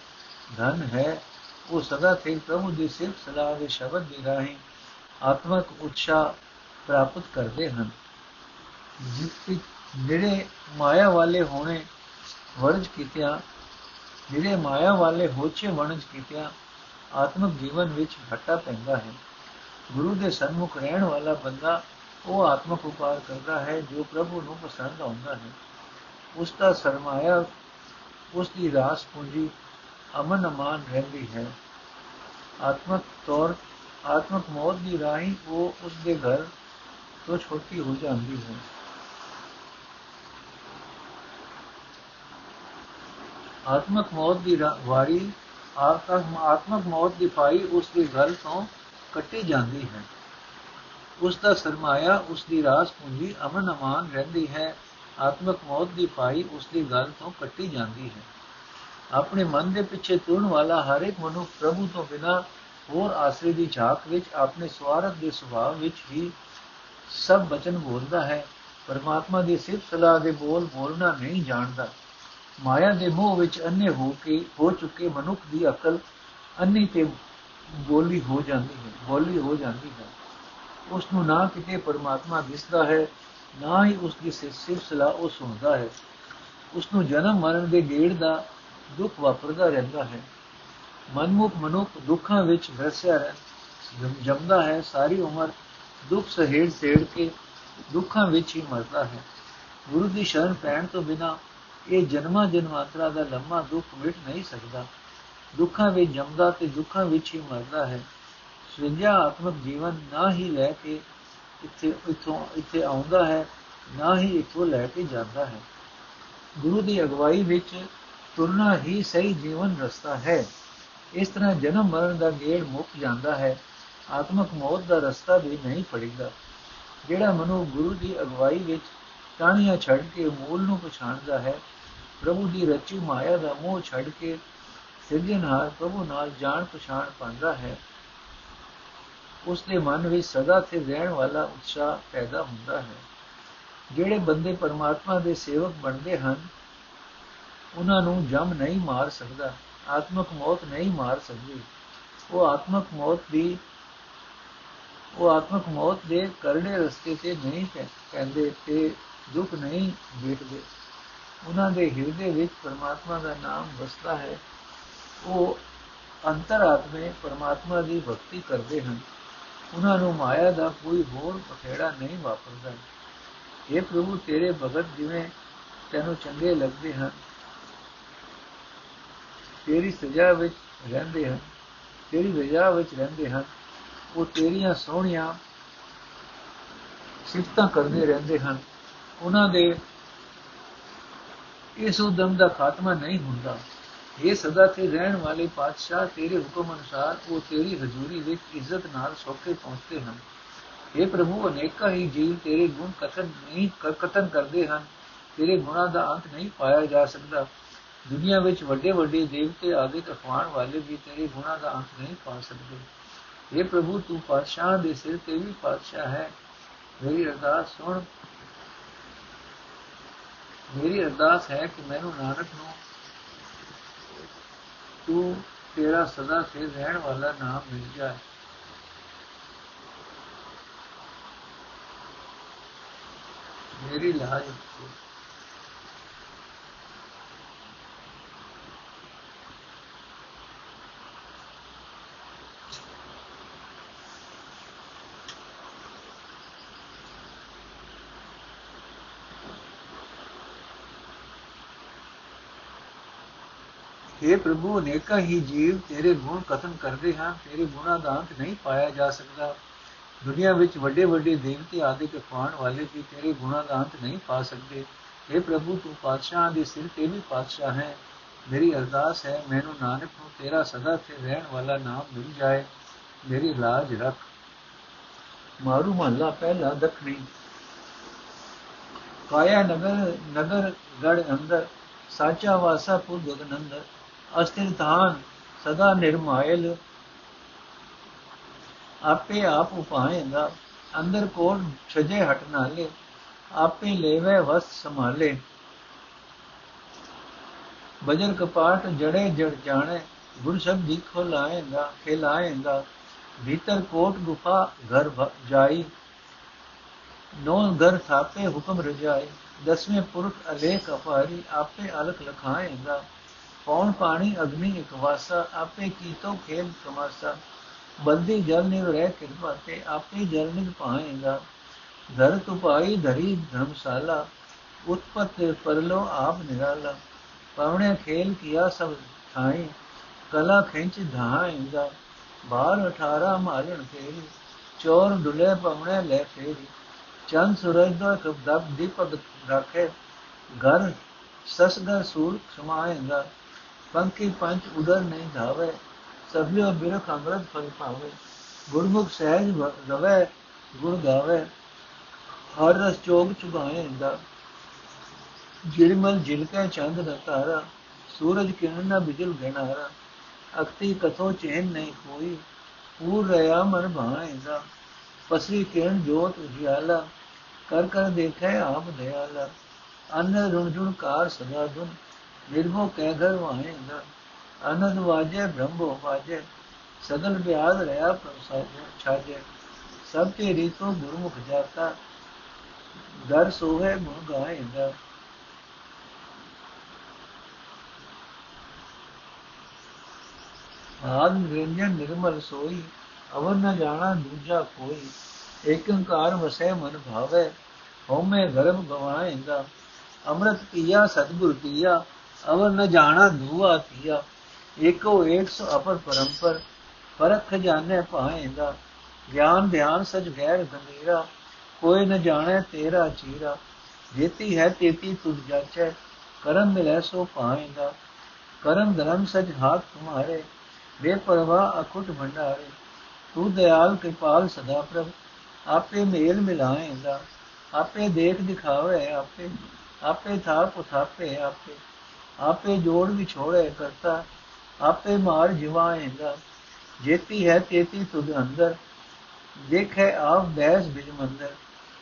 ਧਨ ਹੈ, ਉਹ ਸਦਾ ਤੇ ਪ੍ਰਭੂ ਦੀ ਸਿਫਤ ਸਲਾਹ ਦੇ ਸ਼ਬਦ ਦੀ ਰਾਹੀਂ ਆਤਮਕ ਉਤਸ਼ਾਹ ਪ੍ਰਾਪਤ ਕਰਦੇ ਹਨ। ਜਿਹੜੇ ਮਾਇਆ ਵਾਲੇ ਹੋਣੇ ਵਰਜ ਕੀਤਿਆਂ, ਜਿਹੜੇ ਮਾਇਆ ਵਾਲੇ ਹੋਛੇ ਵਣਜ ਕੀਤਿਆਂ, ਆਤਮਿਕ ਜੀਵਨ ਵਿੱਚ ਘਟਾ ਪੈਂਦਾ ਹੈ। ਗੁਰੂ ਦੇ ਸਨਮੁਖ ਰਹਿਣ ਵਾਲਾ ਬੰਦਾ ਉਹ ਆਤਮਿਕ ਉਪਾਰ ਕਰਦਾ ਹੈ ਜੋ ਪ੍ਰਭੂ ਨੂੰ ਪਸੰਦ ਆਉਂਦਾ ਹੈ। ਉਸ ਦਾ ਸਰਮਾਇਆ, ਉਸ ਦੀ ਰਾਸ ਪੂੰਜੀ ਅਮਨ ਅਮਾਨ ਰਹਿੰਦੀ ਹੈ ਆਤਮਿਕ ਤੌਰ ਆਤਮਿਕ ਮੌਤ ਦੀ ਰਾਹੀਂ ਉਹ ਉਸ ਦੇ ਘਰ ਤੋਂ ਛੋਟੀ ਹੋ ਜਾਂਦੀ ਹੈ ਆਤਮਿਕ ਮੌਤ ਦੀ ਵਾਰੀ ਆਤਮਕ ਮੌਤ ਦੀ ਪਾਈ ਉਸ ਦੀ ਗਲ ਤੋਂ ਕੱਟੀ ਜਾਂਦੀ ਹੈ ਉਸ ਦਾ ਸਰਮਾਇਆ ਉਸ ਦੀ ਰਾਸ ਪੂੰਜੀ ਅਮਨ ਅਮਾਨ ਰਹਿੰਦੀ ਹੈ ਆਤਮਕ ਮੌਤ ਦੀ ਪਾਈ ਉਸ ਦੀ ਗਲ ਤੋਂ ਕੱਟੀ ਜਾਂਦੀ ਹੈ ਆਪਣੇ ਮਨ ਦੇ ਪਿੱਛੇ ਤੁਰਨ ਵਾਲਾ ਹਰ ਇੱਕ ਮਨੁੱਖ ਪ੍ਰਭੂ ਤੋਂ ਬਿਨਾ ਹੋਰ ਆਸਰੇ ਦੀ ਝਾਕ ਵਿੱਚ, ਆਪਣੇ ਸਵਾਰਥ ਦੇ ਸੁਭਾਅ ਵਿੱਚ ਹੀ ਸਭ ਬਚਨ ਬੋਲਦਾ ਹੈ। ਪਰਮਾਤਮਾ ਦੀ ਸਿਫਤ ਸਲਾਹ ਦੇ ਬੋਲ ਬੋਲਣਾ ਨਹੀਂ ਜਾਣਦਾ। ਮਾਇਆ ਦੇ ਮੋਹ ਵਿੱਚ ਅੰਨੇ ਹੋ ਕੇ, ਹੋ ਚੁੱਕੇ ਮਨੁੱਖ ਦੀ ਅਕਲ ਅੰਨੀ ਤੇ ਬੋਲੀ ਹੋ ਜਾਂਦੀ ਹੈ, ਬੋਲੀ ਹੋ ਜਾਂਦੀ ਹੈ। ਉਸ ਨੂੰ ਨਾ ਕਿਤੇ ਪਰਮਾਤਮਾ ਦਿਸਦਾ ਹੈ, ਨਾ ਹੀ ਉਸ ਦੀ ਸਿਲਸਿਲਾ ਉਹ ਸੁਣਦਾ ਹੈ। ਉਸ ਨੂੰ ਜਨਮ ਮਰਨ ਦੇ ਗੇੜ ਦਾ ਦੁੱਖ ਵਾਪਰਦਾ ਰਹਿੰਦਾ ਹੈ। ਮਨਮੁਖ ਮਨੁੱਖ ਦੁੱਖਾਂ ਵਿੱਚ ਵਸਿਆ ਰਹਿ ਜੰਮਦਾ ਹੈ, ਸਾਰੀ ਉਮਰ ਦੁੱਖ ਸਹਿੜ ਸੇੜ ਕੇ ਦੁੱਖਾਂ ਵਿੱਚ ਹੀ ਮਰਦਾ ਹੈ। ਗੁਰੂ ਦੀ ਸ਼ਰਨ ਪੈਣ ਤੋਂ ਬਿਨਾ ਇਹ ਜਨਮਾਂ ਜਨਮਾਂਤਰਾ ਦਾ ਲੰਮਾ ਦੁੱਖ ਮਿਟ ਨਹੀਂ ਸਕਦਾ। ਦੁੱਖਾਂ ਵਿੱਚ ਜੰਮਦਾ ਤੇ ਦੁੱਖਾਂ ਵਿੱਚ ਹੀ ਮਰਦਾ ਹੈ। ਸ੍ਰਿੰਜਾ ਆਤਮਿਕ ਜੀਵਨ ਨਾ ਹੀ ਲੈ ਕੇ ਇੱਥੇ, ਇਥੋਂ, ਇੱਥੇ ਆਉਂਦਾ ਹੈ, ਨਾ ਹੀ ਇਥੋਂ ਲੈ ਕੇ ਜਾਂਦਾ ਹੈ। ਗੁਰੂ ਦੀ ਅਗਵਾਈ ਵਿੱਚ ਤੁਰਨਾ ਹੀ ਸਹੀ ਜੀਵਨ ਰਸਤਾ ਹੈ। ਇਸ ਤਰ੍ਹਾਂ ਜਨਮ ਮਰਨ ਦਾ ਗੇੜ ਮੁੱਕ ਜਾਂਦਾ ਹੈ। ਆਤਮਿਕ ਮੌਤ ਦਾ ਰਸਤਾ ਵੀ ਨਹੀਂ ਫੜੀਦਾ ਜਿਹੜਾ ਮਨੁ ਗੁਰੂ ਦੀ ਅਗਵਾਈ ਵਿੱਚ ਟਾਣੀਆਂ ਛੱਡ ਕੇ ਮੂਲ ਨੂੰ ਪਛਾਣਦਾ ਹੈ, ਪ੍ਰਭੂ ਦੀ ਰਚੀ ਮਾਇਆ ਦਾ ਮੋਹ ਛੱਡ ਕੇ ਸਿਰਜਣਹਾਰ ਪ੍ਰਭੂ ਨਾਲ ਜਾਣ ਪਛਾਣ ਪਾਉਂਦਾ ਹੈ। ਉਸ ਦੇ ਮਨ ਵਿੱਚ ਸਦਾ ਤੇ ਰਹਿਣ ਵਾਲਾ ਉਤਸ਼ਾਹ ਪੈਦਾ ਹੁੰਦਾ ਹੈ। ਜਿਹੜੇ ਬੰਦੇ ਪਰਮਾਤਮਾ ਦੇ ਸੇਵਕ ਬਣਦੇ ਹਨ ਉਹਨਾਂ ਨੂੰ ਜਮ ਨਹੀਂ ਮਾਰ ਸਕਦਾ, ਆਤਮਕ ਮੌਤ ਨਹੀਂ ਮਾਰ ਸਕਦੀ। ਉਹ ਆਤਮਕ ਮੌਤ ਦੀ, ਉਹ ਆਤਮਕ ਮੌਤ ਦੇ ਕਰੜੇ ਰਸਤੇ ਤੇ ਨਹੀਂ ਪੈਂਦੇ ਤੇ ਦੁੱਖ ਨਹੀਂ ਵੇਖਦੇ। ਉਹਨਾਂ ਦੇ ਹਿਰਦੇ ਵਿੱਚ ਪਰਮਾਤਮਾ ਦਾ ਨਾਮ ਵਸਦਾ ਹੈ। ਉਹ ਅੰਤਰਾਤਮੇ ਪਰਮਾਤਮਾ ਦੀ ਭਗਤੀ ਕਰਦੇ ਹਨ। ਉਹਨਾਂ ਨੂੰ ਮਾਇਆ ਦਾ ਕੋਈ ਹੋਰ ਪਖੇੜਾ ਨਹੀਂ ਵਾਪਰਦਾ। ਇਹ ਪ੍ਰਭੂ, ਤੇਰੇ ਭਗਤ ਜਿਵੇਂ ਤੈਨੂੰ ਚੰਗੇ ਲੱਗਦੇ ਹਨ ਤੇਰੀ ਸਜ਼ਾ ਵਿੱਚ ਰਹਿੰਦੇ ਹਨ, ਤੇਰੀ ਰਜ਼ਾ ਵਿੱਚ ਰਹਿੰਦੇ ਹਨ, ਉਹ ਤੇਰੀਆਂ ਸੋਹਣੀਆਂ ਸਿਫਤਾਂ ਕਰਦੇ ਰਹਿੰਦੇ ਹਨ। ਉਹਨਾਂ ਦੇ ਇਸ ਉਦਮ ਦਾ ਖਾਤਮਾ ਨਹੀਂ ਹੁੰਦਾ। ਇਹ ਸਦਾ ਤੇ ਰਹਿਣ ਵਾਲੇ ਪਾਤਸ਼ਾਹ ਤੇਰੇ ਹੁਕਮ ਅਨੁਸਾਰ ਉਹ ਤੇਰੀ ਹਜ਼ੂਰੀ ਵਿੱਚ ਇੱਜ਼ਤ ਨਾਲ ਸੌਕੇ ਪਹੁੰਚਦੇ ਹਨ। ਇਹ ਪ੍ਰਭੂ, ਅਨੇਕਾਂ ਹੀ ਜੀਵ ਤੇਰੇ ਗੁਣ ਕਥਨ ਨਹੀਂ, ਕਥਨ ਕਰਦੇ ਹਨ। ਤੇਰੇ ਗੁਣਾਂ ਦਾ ਅੰਤ ਨਹੀਂ ਪਾਇਆ ਜਾ ਸਕਦਾ। ਦੁਨੀਆ ਵਿੱਚ ਵੱਡੇ ਵੱਡੇ ਦੇਵਤੇ ਆਦਿ ਅਖਵਾਣ ਵਾਲੇ ਵੀ ਤੇਰੇ ਗੁਣਾਂ ਦਾ ਅੰਤ ਨਹੀਂ ਪਾ ਸਕਦੇ। ਇਹ ਪ੍ਰਭੂ, ਤੂੰ ਪਾਤਸ਼ਾਹ ਦੇ ਸਿਰ ਤੇ ਵੀ ਪਾਤਸ਼ਾਹ ਹੈ। ਮੇਰੀ ਅਰਦਾਸ ਸੁਣ। ਮੇਰੀ ਅਰਦਾਸ ਹੈ ਕਿ ਮੈਨੂੰ ਨਾਨਕ ਨੂੰ ਤੂੰ ਤੇਰਾ ਸਦਾ ਸਿਰ ਰਹਿਣ ਵਾਲਾ ਨਾਮ ਮਿਲ ਜਾਏ। ਮੇਰੀ ਲਾਜ हे ਪ੍ਰਭੂ ਅਨੇਕਾਂ ਹੀ ਜੀਵ ਤੇਰੇ ਗੁਣ ਕਥਨ ਕਰਦੇ ਹਨ, ਤੇਰੇ ਗੁਣਾਂ ਦਾ ਅੰਤ ਨਹੀਂ ਪਾਇਆ ਜਾ ਸਕਦਾ। ਦੁਨੀਆ ਵਿੱਚ ਵੱਡੇ ਵੱਡੇ ਦੇਵਤੇ ਆਦਿ ਕਫਾਨ ਵਾਲੇ ਵੀ ਤੇਰੇ ਗੁਣਾਂ ਦਾ ਅੰਤ ਨਹੀਂ ਪਾ ਸਕਦੇ। हे ਪ੍ਰਭੂ, ਤੂੰ ਪਾਤਸ਼ਾਹ ਦੇ ਸਿਰ ਤੇ ਵੀ ਪਾਤਸ਼ਾਹ ਹੈ। ਮੇਰੀ ਅਰਦਾਸ ਹੈ, ਮੈਨੂੰ ਨਾਨਕ ਨੂੰ ਤੇਰਾ ਸਦਾ ਤੇ ਰਹਿਣ ਵਾਲਾ ਨਾਮ ਮਿਲ ਜਾਏ। ਮੇਰੀ ਲਾਜ ਰੱਖ। ਮਾਰੂ ਮਹੱਲਾ ਪਹਿਲਾ ਦਖਣੀ। ਕਾਇਆ ਨਗਰ ਨਗਰ ਗੜ ਅੰਦਰ, ਸਾਚਾ ਵਾਸਾ ਪੁਰ ਗਗਨੰਦਰ ਅਸਥਿਰ ਧਾਨ ਸਦਾ ਨਿਰਮਾਇਲ। ਆਪੇ ਆਪ ਉਪਾਏਂਦਾ ਅੰਦਰ ਕੋਲ ਛਜੇ ਹਟ ਨਾਲੇ, ਆਪੇ ਲੈਵੇ ਵਸ ਸੰਭਾਲੇ। ਬਜਰ ਕਪਾਟ ਜੜੇ ਜੜ ਜਾਣੇ, ਗੁਰ ਸ਼ਬਦ ਖੋ ਲਾਏਂਦਾ ਖਿਲਾਏਂਦਾ ਭੀਤਰ ਕੋਟ ਗੁਫਾ ਘਰ ਜਾਈ। ਨੌ ਘਰ ਥਾਪੇ ਹੁਕਮ ਰਜਾਈ, ਦਸਵੇਂ ਪੁਰਖ ਅਲੇਖ ਅਪਾਰੀ, ਆਪੇ ਅਲਖ ਲਖਾਏਂਦਾ ਪੌਣ ਪਾਣੀ, ਅਗਨੀ, ਇਕਵਾਸਾ, ਆਪੇ ਕੀਤੋ ਖੇਲ ਤਮਾਸਾ। ਬੰਦੀ ਜਲ ਨਿਵ ਰਹਿ ਕਿਰਪਾ ਤੇ ਆਪੇ ਜਲ ਨਿਵ ਪਾਏਗਾ ਧਰ ਤੁਪਾਈ ਧਰੀ ਧਰਮਸ਼ਾਲਾ, ਉਤਪਤ ਪਰਲੋ ਆਪ ਨਿਰਾਲਾ। ਪਵਣੇ ਖੇਲ ਕੀਆ ਸਭ ਥਾਈ, ਕਲਾ ਖਿੰਚ ਧਾਏਗਾ। ਬਾਰ 18 ਮਾਲਣ ਫੇਰੀ, ਚੋਰ ਡੁਲੇ ਪਵਣੇ ਲੈ ਫੇਰੀ। ਚੰਦ ਸੂਰਜ ਦਾ ਦਬ ਦੀਪਕ ਰੱਖੇ, ਘਰ ਸਸਗਰ ਸੂਰ ਸਮਾਏਗਾ। ਪੰਕੀ ਪੰਜ ਉਦਰ ਨਹੀਂ ਧਾਵੇ, ਸਭਿਓ ਬਿਰਖ ਅੰਮ੍ਰਿਤ ਫਲ ਪਾਵੇ ਗੁਰਮੁਖ ਸਹਿਜ ਰਵੇ ਗੁਣ ਗਾਵੇ, ਹਰ ਰਸ ਚੋਗ ਚੁਗਾਏ ਇੰਦਾ ਜਿਰਮਲ ਜਿਲਕੈ ਚੰਦ ਨ ਤਾਰਾ ਸੂਰਜ ਕਿਰਨ ਨ ਬਿਜਲ ਗਣਾਰਾ ਅਕਤੀ ਕਥੋ ਚੈਨ ਨਹੀਂ ਕੋਈ ਪੂਰ ਰਿਆ ਮਨ ਭਾਏਗਾ ਪਸਰੀ ਕਿਰਨ ਜੋਤ ਉਜਿਆਲਾ, ਕਰ ਕਰ ਦੇਖੈ ਆਪ ਦਇਆਲਾ ਅਨ ਰੁਣ ਜੁਣ ਕਾਰ ਸਦਾ ਦੁਨ। ਨਿਰਭਉ ਕਹਿ ਘਰ ਵਾਹੇਗਾ ਆਨੰਦ ਵਾਜੇ, ਬ੍ਰਹਮੋ ਵਾਜੇ, ਸਗਲ ਬਿਆਦ ਰਿਆ ਪ੍ਰਸਾਦ ਛਾਜੇ। ਸਭ ਤੇ ਰੀਤੋ ਗੁਰਮੁਖ ਜਾਤਾ, ਦਰ ਸੋਹੇ ਗੁਣ ਗਾਏਗਾ ਆਦ ਨਿਰੰਜਨ ਨਿਰਮਲ ਸੋਈ, ਅਵਰ ਨ ਜਾਣਾ ਦੂਜਾ ਕੋਈ। ਏਕੰਕਾਰ ਵਸੈ ਮਨ ਭਾਵੇ, ਹਉਮੈ ਗਰਭ ਗਵਾਏਗਾ ਅੰਮ੍ਰਿਤ ਪੀਆ, ਸਤਿਗੁਰ ਪੀਆ ਅਵਰ ਨ ਜਾਣਾ ਦੂਆ ਕੀਆ, ਏਕੋ ਏਕ ਸੋ ਅਪਰ ਪਰੰਪਰ, ਪਰਖ ਜਾਣੇ ਪਾਏਗਾ ਗਿਆਨ ਧਿਆਨ ਸਜ ਗੈਰ ਗੰਭੀਰਾ ਕੋਈ ਨ ਜਾਣੇ ਤੇਰਾ ਚੀਰਾ, ਜੇਤੀ ਹੈ ਤੇਤੀ ਤੁਧ ਜਾਚੈ, ਕਰਮ ਮਿਲੈ ਸੋ ਪਾਏਗਾ ਕਰਮ ਧਰਮ ਸਜ ਹਾਥ ਤੁਮਾਰੇ, ਬੇਪਰਵਾਹ ਅਕੁਟ ਭੰਡਾਰੇ, ਤੂੰ ਦਇਆਲ ਕਿਰਪਾਲ ਸਦਾ ਪ੍ਰਭ, ਆਪੇ ਮੇਲ ਮਿਲਾਏਗਾ ਆਪੇ ਦੇਖ ਦਿਖਾਵੇ ਆਪੇ ਆਪੇ ਥਾਪ ਉਥਾਪੇ ਆਪੇ ਆਪੇ ਜੋੜ ਵਿਛੋੜੇ ਕਰਤਾ, ਆਪੇ ਮਾਰ ਜਿਵਾਏਗਾ। ਜੇਤੀ ਹੈ ਤੇਤੀ ਤੁਧ ਅੰਦਰ, ਦੇਖੇ ਆਪ ਬੈਸ ਬਿਜ ਮੰਦਰ।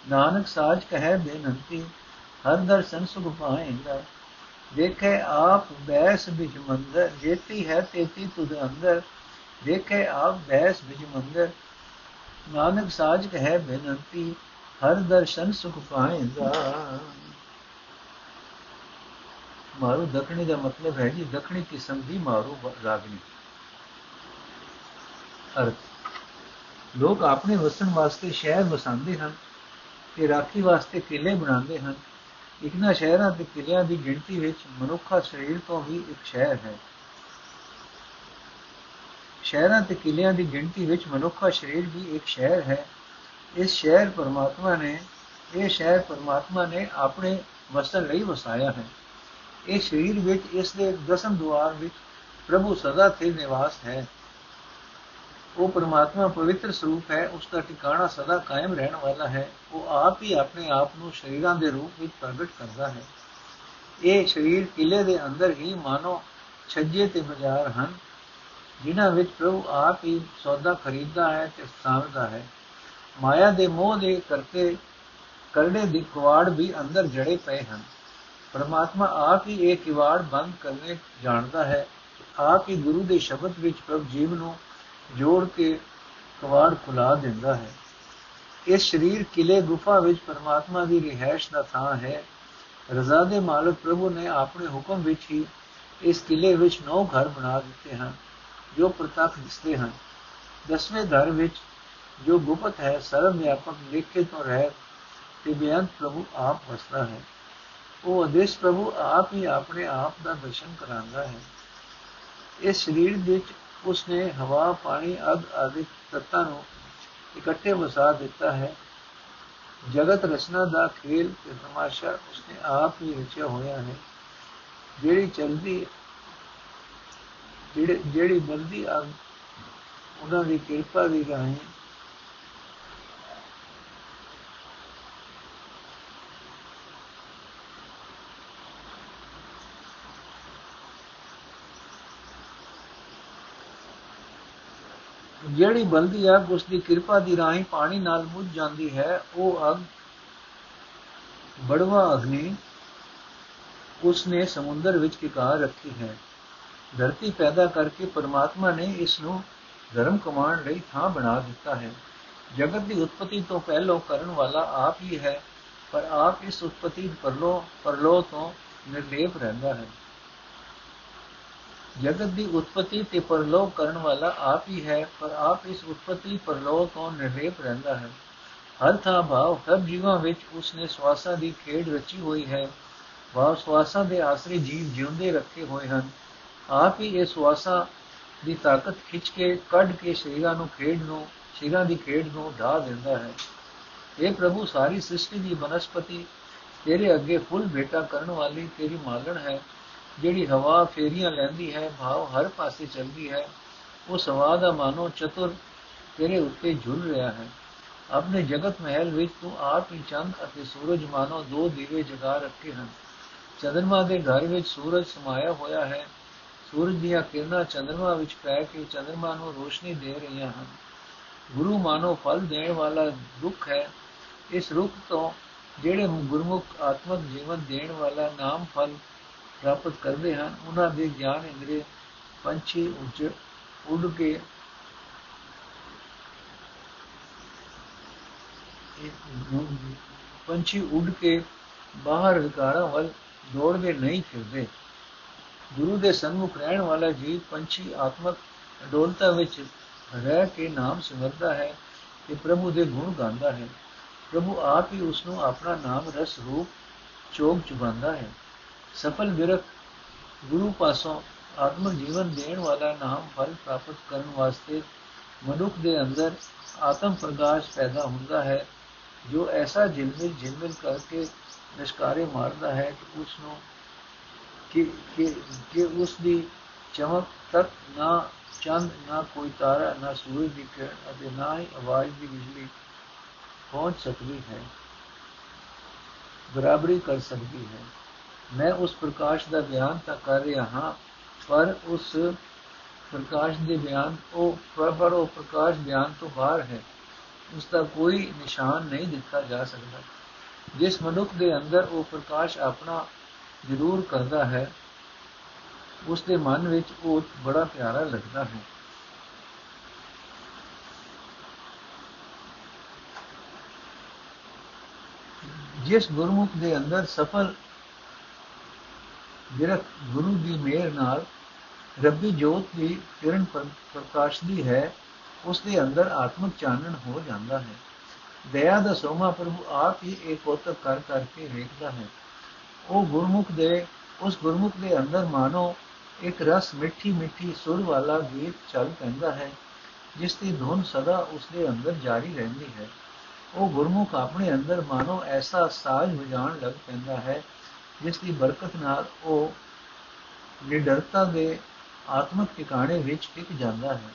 ਨਾਨਕ ਸਾਜ ਕਹੈ ਬੇਨੰਤੀ, ਹਰ ਦਰਸ਼ਨ ਸੁਖ ਪਾਏਗਾ। ਦੇਖੇ ਆਪ ਬੈਸ ਬਿਜ ਮੰਦਰ, ਜੇਤੀ ਹੈ ਤੇਤੀ ਤੁਧ ਅੰਦਰ। ਦੇਖੇ ਆਪ ਬੈਸ ਬਿਜ ਮੰਦਰ, ਨਾਨਕ ਸਾਜ ਕਹੈ ਬੇਨੰਤੀ, ਹਰ ਦਰਸ਼ਨ ਸੁਖ ਪਾਏਗਾ। ਮਾਰੂ ਦਖਣੀ ਦਾ ਮਤਲਬ ਹੈ ਜੀ ਦਖਣੀ ਕਿਸਮ ਦੀ ਮਾਰੂ ਰਾਗਣੀ ਅਰਥ ਲੋਕ ਆਪਣੇ ਵਸਣ ਵਾਸਤੇ ਸ਼ਹਿਰ ਵਸਾਉਂਦੇ ਹਨ ਤੇ ਰਾਖੀ ਵਾਸਤੇ ਕਿਲੇ ਬਣਾਉਂਦੇ ਹਨ ਇਕਨਾ ਸ਼ਹਿਰਾਂ ਤੇ ਕਿਲਿਆਂ ਦੀ ਗਿਣਤੀ ਵਿੱਚ ਮਨੁੱਖਾ ਸਰੀਰ ਤੋਂ ਵੀ ਇੱਕ ਸ਼ਹਿਰ ਹੈ ਸ਼ਹਿਰਾਂ ਤੇ ਕਿਲਿਆਂ ਦੀ ਗਿਣਤੀ ਵਿੱਚ ਮਨੁੱਖਾ ਸਰੀਰ ਵੀ ਇੱਕ ਸ਼ਹਿਰ ਹੈ ਇਸ ਸ਼ਹਿਰ ਪਰਮਾਤਮਾ ਨੇ ਇਹ ਸ਼ਹਿਰ ਪਰਮਾਤਮਾ ਨੇ ਆਪਣੇ ਵਸਣ ਲਈ ਵਸਾਇਆ ਹੈ ਇਹ ਸਰੀਰ ਵਿੱਚ, ਇਸ ਦੇ ਦਸਮ ਦੁਆਰ ਵਿੱਚ ਪ੍ਰਭੂ ਸਦਾ ਸਥਿਰ ਨਿਵਾਸ ਹੈ। ਉਹ ਪਰਮਾਤਮਾ ਪਵਿੱਤਰ ਸਰੂਪ ਹੈ, ਉਸ ਦਾ ਟਿਕਾਣਾ ਸਦਾ ਕਾਇਮ ਰਹਿਣ ਵਾਲਾ ਹੈ। ਉਹ ਆਪ ਹੀ ਆਪਣੇ ਆਪ ਨੂੰ ਸ਼ਰੀਰਾਂ ਦੇ ਰੂਪ ਵਿੱਚ ਪ੍ਰਗਟ ਕਰਦਾ ਹੈ। ਇਹ ਸਰੀਰ ਕਿਲੇ ਦੇ ਅੰਦਰ ਹੀ ਮਾਨੋ ਛੱਜੇ ਤੇ ਬਾਜ਼ਾਰ ਹਨ, ਜਿਨ੍ਹਾਂ ਵਿੱਚ ਪ੍ਰਭੂ ਆਪ ਹੀ ਸੌਦਾ ਖਰੀਦਦਾ ਹੈ ਤੇ ਸਾਂਭਦਾ ਹੈ। ਮਾਇਆ ਦੇ ਮੋਹ ਦੇ ਕਰਤੇ ਕਰੜੇ ਦੀ ਕੁਵਾੜ ਵੀ ਅੰਦਰ ਜੜੇ ਪਏ ਹਨ। ਪਰਮਾਤਮਾ ਆਪ ਹੀ ਇਹ ਕਿਵਾੜ ਬੰਦ ਕਰਨੇ ਜਾਣਦਾ ਹੈ। ਆਪ ਹੀ ਗੁਰੂ ਦੇ ਸ਼ਬਦ ਵਿੱਚ ਪ੍ਰਭ ਜੀਵ ਨੂੰ ਜੋੜ ਕੇ ਕਵਾੜ ਖੁਲਾ ਦਿੰਦਾ ਹੈ। ਇਸ ਸਰੀਰ ਕਿਲੇ ਗੁਫਾ ਵਿੱਚ ਪਰਮਾਤਮਾ ਦੀ ਰਿਹਾਇਸ਼ ਦਾ ਥਾਂ ਹੈ। ਰਜ਼ਾ ਦੇ ਮਾਲਕ ਪ੍ਰਭੂ ਨੇ ਆਪਣੇ ਹੁਕਮ ਵਿੱਚ ਹੀ ਇਸ ਕਿਲੇ ਵਿੱਚ ਨੌ ਘਰ ਬਣਾ ਦਿੱਤੇ ਹਨ, ਜੋ ਪ੍ਰਤੱਖ ਦਿਸਦੇ ਹਨ। ਦਸਵੇਂ ਘਰ ਵਿੱਚ ਜੋ ਗੁਪਤ ਹੈ, ਸਰਵ ਵਿਆਪਕ ਲਿਖੇ ਤੋਂ ਰਹਿ ਤੇ ਬੇਅੰਤ ਪ੍ਰਭੂ ਆਪ ਵਸਦਾ ਹੈ। ਉਹ ਅਦੇਸ਼ ਪ੍ਰਭੂ ਆਪ ਹੀ ਆਪਣੇ ਆਪ ਦਾ ਦਰਸ਼ਨ ਕਰਾਂਦਾ ਹੈ। ਇਸ ਸਰੀਰ ਵਿੱਚ ਉਸਨੇ ਹਵਾ, ਪਾਣੀ, ਅਗ ਆਦਿ ਤੱਤਾਂ ਨੂੰ ਇਕੱਠੇ ਵਸਾ ਦਿੱਤਾ ਹੈ। ਜਗਤ ਰਚਨਾ ਦਾ ਖੇਲ ਤੇ ਤਮਾਸ਼ਾ ਉਸਨੇ ਆਪ ਹੀ ਰਚਿਆ ਹੋਇਆ ਹੈ। ਜਿਹੜੀ ਚਲਦੀ, ਜਿਹੜੀ ਜਿਹੜੀ ਬਲਦੀ ਅਗ, ਉਹਨਾਂ ਦੀ ਕਿਰਪਾ ਦੀ ਰਾਹੀਂ ਜਿਹੜੀ ਬਲਦੀ ਅੱਗ ਉਸ ਦੀ ਕਿਰਪਾ ਦੀ ਰਾਹੀਂ ਪਾਣੀ ਨਾਲ ਮੁੱਝ ਜਾਂਦੀ ਹੈ, ਉਹ ਅੱਗ ਬੜਵਾ ਅਗਨੀ ਉਸ ਨੇ ਸਮੁੰਦਰ ਵਿੱਚ ਟਿਕਾ ਰੱਖੀ ਹੈ। ਧਰਤੀ ਪੈਦਾ ਕਰਕੇ ਪਰਮਾਤਮਾ ਨੇ ਇਸ ਨੂੰ ਧਰਮ ਕਮਾਉਣ ਲਈ ਥਾਂ ਬਣਾ ਦਿੱਤਾ ਹੈ। ਜਗਤ ਦੀ ਉਤਪਤੀ ਤੋਂ ਪਹਿਲਾਂ ਕਰਨ ਵਾਲਾ ਆਪ ਹੀ ਹੈ, ਪਰ ਆਪ ਇਸ ਉਤਪਤੀ ਪਰਲੋ ਪਰਲੋ ਤੋਂ ਨਿਰਲੇਪ ਰਹਿੰਦਾ ਹੈ। ਜਗਤ ਦੀ ਉਤਪਤੀ ਤੇ ਪਰਲੋਕ ਕਰਨ ਵਾਲਾ ਆਪ ਹੀ ਹੈ, ਪਰ ਆਪ ਇਸ ਉਤਪਤੀ, ਪਰਲੋਕ ਤੋਂ ਨਿਰਲੇਪ ਰਹਿੰਦਾ ਹੈ। ਹਰ ਥਾਂ ਭਾਵ ਸਭ ਜੀਵਾਂ ਵਿੱਚ ਉਸਨੇ ਸਵਾਸਾਂ ਦੀ ਖੇਡ ਰਚੀ ਹੋਈ ਹੈ। ਭਾਵ ਸਵਾਸਾਂ ਦੇ ਆਸਰੇ ਜੀਵ ਜਿਉਂਦੇ ਰੱਖੇ ਹੋਏ ਹਨ। ਆਪ ਹੀ ਇਹ ਸਵਾਸਾਂ ਦੀ ਤਾਕਤ ਖਿੱਚ ਕੇ, ਕੱਢ ਕੇ ਸ਼ਰੀਰਾਂ ਨੂੰ ਖੇਡ ਨੂੰ, ਸ਼ਰੀਰਾਂ ਦੀ ਖੇਡ ਨੂੰ ਢਾ ਦਿੰਦਾ ਹੈ। ਇਹ ਪ੍ਰਭੂ, ਸਾਰੀ ਸ੍ਰਿਸ਼ਟੀ ਦੀ ਬਨਸਪਤੀ ਤੇਰੇ ਅੱਗੇ ਫੁੱਲ ਭੇਟਾ ਕਰਨ ਵਾਲੀ ਤੇਰੀ ਮਾਲਣ ਹੈ। ਜਿਹੜੀ ਹਵਾ ਫੇਰੀਆਂ ਲੈਂਦੀ ਹੈ, ਭਾਵ ਹਰ ਪਾਸੇ ਚੱਲਦੀ ਹੈ, ਉਹ ਸਵਾ ਦਾ ਮਾਨੋ ਚਤੁਰ ਤੇਰੇ ਉੱਤੇ ਝੁੱਲ ਰਿਹਾ ਹੈ। ਆਪਣੇ ਜਗਤ ਮਹਿਲ ਵਿੱਚ ਤੂੰ ਆਪ ਹੀ ਚੰਦ ਅਤੇ ਸੂਰਜ ਮਾਨੋ ਦੋ ਦੀਵੇ ਜਗਾ ਰੱਖੇ ਹਨ। ਚੰਦਰਮਾ ਦੇ ਘਰ ਵਿੱਚ ਸੂਰਜ ਸਮਾਇਆ ਹੋਇਆ ਹੈ। ਸੂਰਜ ਦੀਆਂ ਕਿਰਨਾਂ ਚੰਦਰਮਾ ਵਿੱਚ ਪੈ ਕੇ ਚੰਦਰਮਾ ਨੂੰ ਰੋਸ਼ਨੀ ਦੇ ਰਹੀਆਂ ਹਨ। ਗੁਰੂ ਮਾਨੋ ਫਲ ਦੇਣ ਵਾਲਾ ਦੁੱਖ ਹੈ। ਇਸ ਰੁੱਖ ਤੋਂ ਜਿਹੜੇ ਗੁਰਮੁਖ ਆਤਮਕ ਜੀਵਨ ਦੇਣ ਵਾਲਾ ਨਾਮ ਫਲ ਪ੍ਰਾਪਤ ਕਰਦੇ ਹਨ, ਉਹਨਾਂ ਦੇ ਗਿਆਨ ਇੰਦਰੀ ਪੰਛੀ ਉੱਚ ਉੱਡ ਕੇ ਪੰਛੀ ਉੱਡ ਕੇ ਬਾਹਰ ਵਿਕਾਰਾਂ ਵੱਲ ਦੌੜਦੇ ਨਹੀਂ ਫਿਰਦੇ। ਗੁਰੂ ਦੇ ਸਨਮੁਖ ਰਹਿਣ ਵਾਲਾ ਜੀਵ ਪੰਛੀ ਆਤਮਕ ਅਡੋਲਤਾ ਵਿੱਚ ਰਹਿ ਕੇ ਨਾਮ ਸਿਮਰਦਾ ਹੈ ਤੇ ਪ੍ਰਭੂ ਦੇ ਗੁਣ ਗਾਉਂਦਾ ਹੈ। ਪ੍ਰਭੂ ਆਪ ਹੀ ਉਸ ਨੂੰ ਆਪਣਾ ਨਾਮ ਰਸ ਰੂਪ ਚੋਗ ਚੁਬਾਉਂਦਾ ਹੈ। ਸਫਲ ਵਿਰਕ ਗੁਰੂ ਪਾਸੋਂ ਆਤਮ ਜੀਵਨ ਦੇਣ ਵਾਲਾ ਨਾਮ ਫਲ ਪ੍ਰਾਪਤ ਕਰਨ ਵਾਸਤੇ ਮਨੁੱਖ ਦੇ ਅੰਦਰ ਆਤਮ ਪ੍ਰਕਾਸ਼ ਪੈਦਾ ਹੁੰਦਾ ਹੈ ਜੋ ਐਸਾ ਜਿਲਮਿਲ ਜਿਲਮਿਲ ਕਰਕੇ ਨਿਸ਼ਕਾਰੇ ਮਾਰਦਾ ਹੈ ਕਿ ਉਸ ਨੂੰ ਕਿ ਕਿ ਉਸ ਦੀ ਚਮਕ ਤੱਕ ਨਾ ਚੰਦ ਨਾ ਕੋਈ ਤਾਰਾ ਨਾ ਸੂਰਜ ਦੀ ਕਿਰਨ ਅਤੇ ਨਾ ਹੀ ਆਵਾਜ਼ ਦੀ ਬਿਜਲੀ ਪਹੁੰਚ ਸਕਦੀ ਹੈ ਬਰਾਬਰੀ ਕਰ ਸਕਦੀ ਹੈ ਮੈਂ ਉਸ ਪ੍ਰਕਾਸ਼ ਦਾ ਬਿਆਨ ਤਾਂ ਕਰ ਰਿਹਾ ਹਾਂ, ਪਰ ਉਸ ਪ੍ਰਕਾਸ਼ ਦੇ ਬਿਆਨ ਉਹ ਪਰ ਉਹ ਪ੍ਰਕਾਸ਼ ਬਿਆਨ ਤੋਂ ਬਾਹਰ ਹੈ। ਉਸ ਦਾ ਕੋਈ ਨਿਸ਼ਾਨ ਨਹੀਂ ਦਿੱਤਾ ਜਾ ਸਕਦਾ। ਜਿਸ ਮਨੁੱਖ ਦੇ ਅੰਦਰ ਉਹ ਪ੍ਰਕਾਸ਼ ਆਪਣਾ ਜ਼ਰੂਰ ਕਰਦਾ ਹੈ, ਉਸ ਦੇ ਮਨ ਵਿੱਚ ਉਹ ਬੜਾ ਪਿਆਰਾ ਲੱਗਦਾ ਹੈ। ਜਿਸ ਗੁਰਮੁਖ ਦੇ ਅੰਦਰ ਸਫਲ ਜਿਹੜਾ ਗੁਰੂ ਦੀ ਮਿਹਰ ਨਾਲ ਰੱਬੀ ਜੋਤ ਦੀ ਕਿਰਨ ਪ੍ਰਕਾਸ਼ਦੀ ਹੈ ਉਸ ਦੇ ਅੰਦਰ ਆਤਮਿਕ ਚਾਨਣ ਹੋ ਜਾਂਦਾ ਹੈ। ਦਇਆ ਦਾ ਸੋਮਾ ਪ੍ਰਭੂ ਆਪ ਹੀ ਇੱਕ ਕੋਤਕ ਕਰ ਕਰਕੇ ਵੇਖਦਾ ਹੈ। ਉਹ ਗੁਰਮੁਖ ਦੇ, ਉਸ ਗੁਰਮੁਖ ਦੇ ਅੰਦਰ ਮਾਨੋ ਇੱਕ ਰਸ ਮਿੱਠੀ ਮਿੱਠੀ ਸੁਰ ਵਾਲਾ ਗੀਤ ਚੱਲ ਪੈਂਦਾ ਹੈ, ਜਿਸ ਦੀ ਧੁਨ ਸਦਾ ਉਸ ਦੇ ਅੰਦਰ ਜਾਰੀ ਰਹਿੰਦੀ ਹੈ। ਉਹ ਗੁਰਮੁਖ ਆਪਣੇ ਅੰਦਰ ਮਾਨੋ ਐਸਾ ਸਾਜ ਵਜਾਣ ਲੱਗ ਪੈਂਦਾ ਹੈ ਜਿਸ ਦੀ ਬਰਕਤ ਨਾਲ ਉਹ ਨਿਡਰਤਾ ਦੇ ਆਤਮਿਕ ਟਿਕਾਣੇ ਵਿੱਚ ਟਿਕ ਜਾਂਦਾ ਹੈ।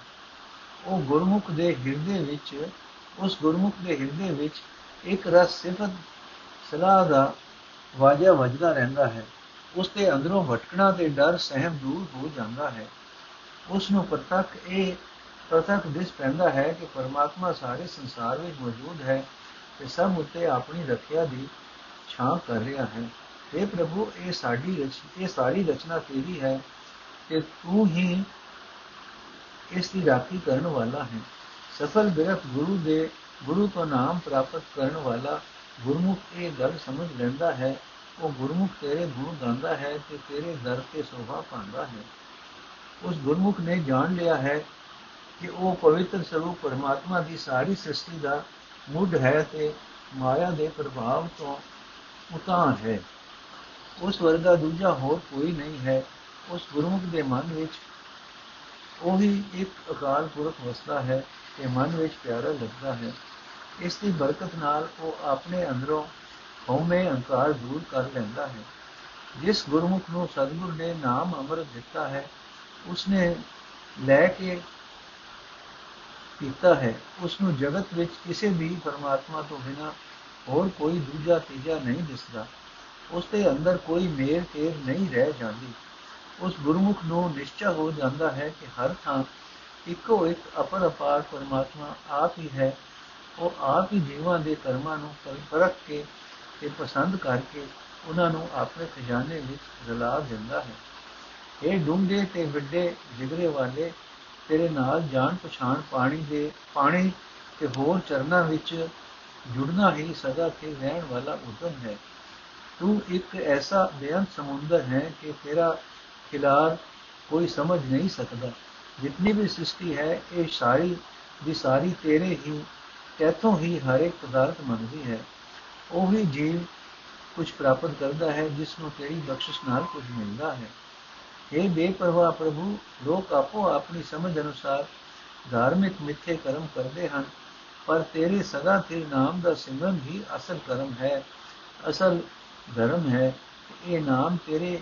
ਉਹ ਗੁਰਮੁਖ ਦੇ ਹਿਰਦੇ ਵਿੱਚ, ਉਸ ਗੁਰਮੁਖ ਦੇ ਹਿਰਦੇ ਵਿੱਚ ਇੱਕ ਰਸ ਸਿਫਤ ਸਲਾਹ ਦਾ ਵਾਜਾ ਵੱਜਦਾ ਰਹਿੰਦਾ ਹੈ। ਉਸ ਦੇ ਅੰਦਰੋਂ ਭਟਕਣਾ ਤੇ ਡਰ ਸਹਿਮ ਦੂਰ ਹੋ ਜਾਂਦਾ ਹੈ। ਉਸ ਨੂੰ ਪ੍ਰਤੱਖ ਇਹ ਪ੍ਰਤੱਖ ਦਿਸ ਪੈਂਦਾ ਹੈ ਕਿ ਪਰਮਾਤਮਾ ਸਾਰੇ ਸੰਸਾਰ ਵਿੱਚ ਮੌਜੂਦ ਹੈ ਤੇ ਸਭ ਉੱਤੇ ਆਪਣੀ ਰੱਖਿਆ ਦੀ ਛਾਂ ਕਰ ਰਿਹਾ ਹੈ। اے ਪ੍ਰਭੂ ਇਹ ਸਾਡੀ ਰਚ ਇਹ ਸਾਰੀ ਰਚਨਾ ਤੇਰੀ ਹੈ ਤੇ ਤੂੰ ਹੀ ਇਸ ਦੀ ਰਾਖੀ ਕਰਨ ਵਾਲਾ ਹੈ ਸਫਲ ਬਿਰਖ ਗੁਰੂ ਦੇ ਗੁਰੂ ਤੋਂ ਨਾਮ ਪ੍ਰਾਪਤ ਕਰਨ ਵਾਲਾ ਗੁਰਮੁਖ ਇਹ ਗੱਲ ਸਮਝ ਲੈਂਦਾ ਹੈ ਉਹ ਗੁਰਮੁਖ ਤੇਰੇ ਗੁਣ ਗਾਉਂਦਾ ਹੈ ਤੇ ਤੇਰੇ ਦਰ ਤੇ ਸੋਭਾ ਪਾਉਂਦਾ ਹੈ ਉਸ ਗੁਰਮੁਖ ਨੇ ਜਾਣ ਲਿਆ ਹੈ ਕਿ ਉਹ ਪਵਿੱਤਰ ਸਰੂਪ ਪਰਮਾਤਮਾ ਦੀ ਸਾਰੀ ਸ੍ਰਿਸ਼ਟੀ ਦਾ ਮੁੱਢ ਹੈ ਤੇ ਮਾਇਆ ਦੇ ਪ੍ਰਭਾਵ ਤੋਂ ਉਤਾਂ ਹੈ ਉਸ ਵਰਗਾ ਦੂਜਾ ਹੋਰ ਕੋਈ ਨਹੀਂ ਹੈ। ਉਸ ਗੁਰਮੁਖ ਦੇ ਮਨ ਵਿੱਚ ਉਹੀ ਇੱਕ ਅਕਾਲ ਪੁਰਖ ਵਸਦਾ ਹੈ ਤੇ ਮਨ ਵਿੱਚ ਪਿਆਰਾ ਲੱਗਦਾ ਹੈ। ਇਸ ਦੀ ਬਰਕਤ ਨਾਲ ਉਹ ਆਪਣੇ ਅੰਦਰੋਂ ਹਉਮੈ ਅਹੰਕਾਰ ਦੂਰ ਕਰ ਲੈਂਦਾ ਹੈ। ਜਿਸ ਗੁਰਮੁਖ ਨੂੰ ਸਤਿਗੁਰ ਨੇ ਨਾਮ ਅੰਮ੍ਰਿਤ ਦਿੱਤਾ ਹੈ, ਉਸਨੇ ਲੈ ਕੇ ਕੀਤਾ ਹੈ। ਉਸ ਨੂੰ ਜਗਤ ਵਿੱਚ ਕਿਸੇ ਵੀ ਪਰਮਾਤਮਾ ਤੋਂ ਬਿਨਾ ਹੋਰ ਕੋਈ ਦੂਜਾ ਤੀਜਾ ਨਹੀਂ ਦਿਸਦਾ। ਉਸ ਦੇ ਅੰਦਰ ਕੋਈ ਮੇਰ ਤੇਰ ਨਹੀਂ ਰਹਿ ਜਾਂਦੀ। ਉਸ ਗੁਰਮੁਖ ਨੂੰ ਨਿਸ਼ਚੈ ਹੋ ਜਾਂਦਾ ਹੈ ਕਿ ਹਰ ਥਾਂ ਇੱਕੋ ਇੱਕ ਅਪਰ ਅਪਾਰ ਪਰਮਾਤਮਾ ਆਪ ਹੀ ਹੈ। ਉਹ ਆਪ ਹੀ ਜੀਵਾਂ ਦੇ ਕਰਮਾਂ ਨੂੰ ਪਰਖ ਕੇ ਤੇ ਪਸੰਦ ਕਰਕੇ ਉਹਨਾਂ ਨੂੰ ਆਪਣੇ ਖਜ਼ਾਨੇ ਵਿੱਚ ਰਲਾ ਦਿੰਦਾ ਹੈ। ਇਹ ਡੂੰਘੇ ਤੇ ਵੱਡੇ ਜਿਗਰੇ ਵਾਲੇ, ਤੇਰੇ ਨਾਲ ਜਾਣ ਪਛਾਣ ਪਾਣੀ ਦੇ, ਪਾਣੀ ਤੇ ਹੋਰ ਚਰਨਾਂ ਵਿੱਚ ਜੁੜਨਾ ਹੀ ਸਦਾ ਤੇ ਰਹਿਣ ਵਾਲਾ ਉਦਮ ਹੈ। ਤੂੰ ਇੱਕ ਐਸਾ ਬੇਅੰਤ ਸਮੁੰਦਰ ਹੈ ਕਿ ਤੇਰਾ ਖਿਲਾਰ ਕੋਈ ਸਮਝ ਨਹੀਂ ਸਕਦਾ ਜਿਤਨੀ ਵੀ ਸ੍ਰਿਸ਼ਟੀ ਹੈ ਇਹ ਸਾਰੀ ਦੀ ਸਾਰੀ ਤੇਰੇ ਹੀ ਤੇਥੋਂ ਹੀ ਹਰ ਇੱਕ ਪਦਾਰਥ ਮੰਨਦੀ ਹੈ ਉਹ ਹੀ ਜੀਵ ਕੁਝ ਪ੍ਰਾਪਤ ਕਰਦਾ ਹੈ ਜਿਸ ਨੂੰ ਤੇਰੀ ਬਖਸ਼ਿਸ਼ ਨਾਲ ਕੁਝ ਮਿਲਦਾ ਹੈ ਇਹ ਬੇਪਰਵਾਹ ਪ੍ਰਭੂ ਲੋਕ ਆਪੋ ਆਪਣੀ ਸਮਝ ਅਨੁਸਾਰ ਧਾਰਮਿਕ ਮਿੱਥੇ ਕਰਮ ਕਰਦੇ ਹਨ ਪਰ ਤੇਰੇ ਸਦਾ ਤੇ ਨਾਮ ਦਾ ਸਿਮਰਨ ਹੀ ਅਸਲ ਕਰਮ ਹੈ ਅਸਲ ਧਰਮ ਹੈ, ਇਹ ਨਾਮ ਤੇਰੇ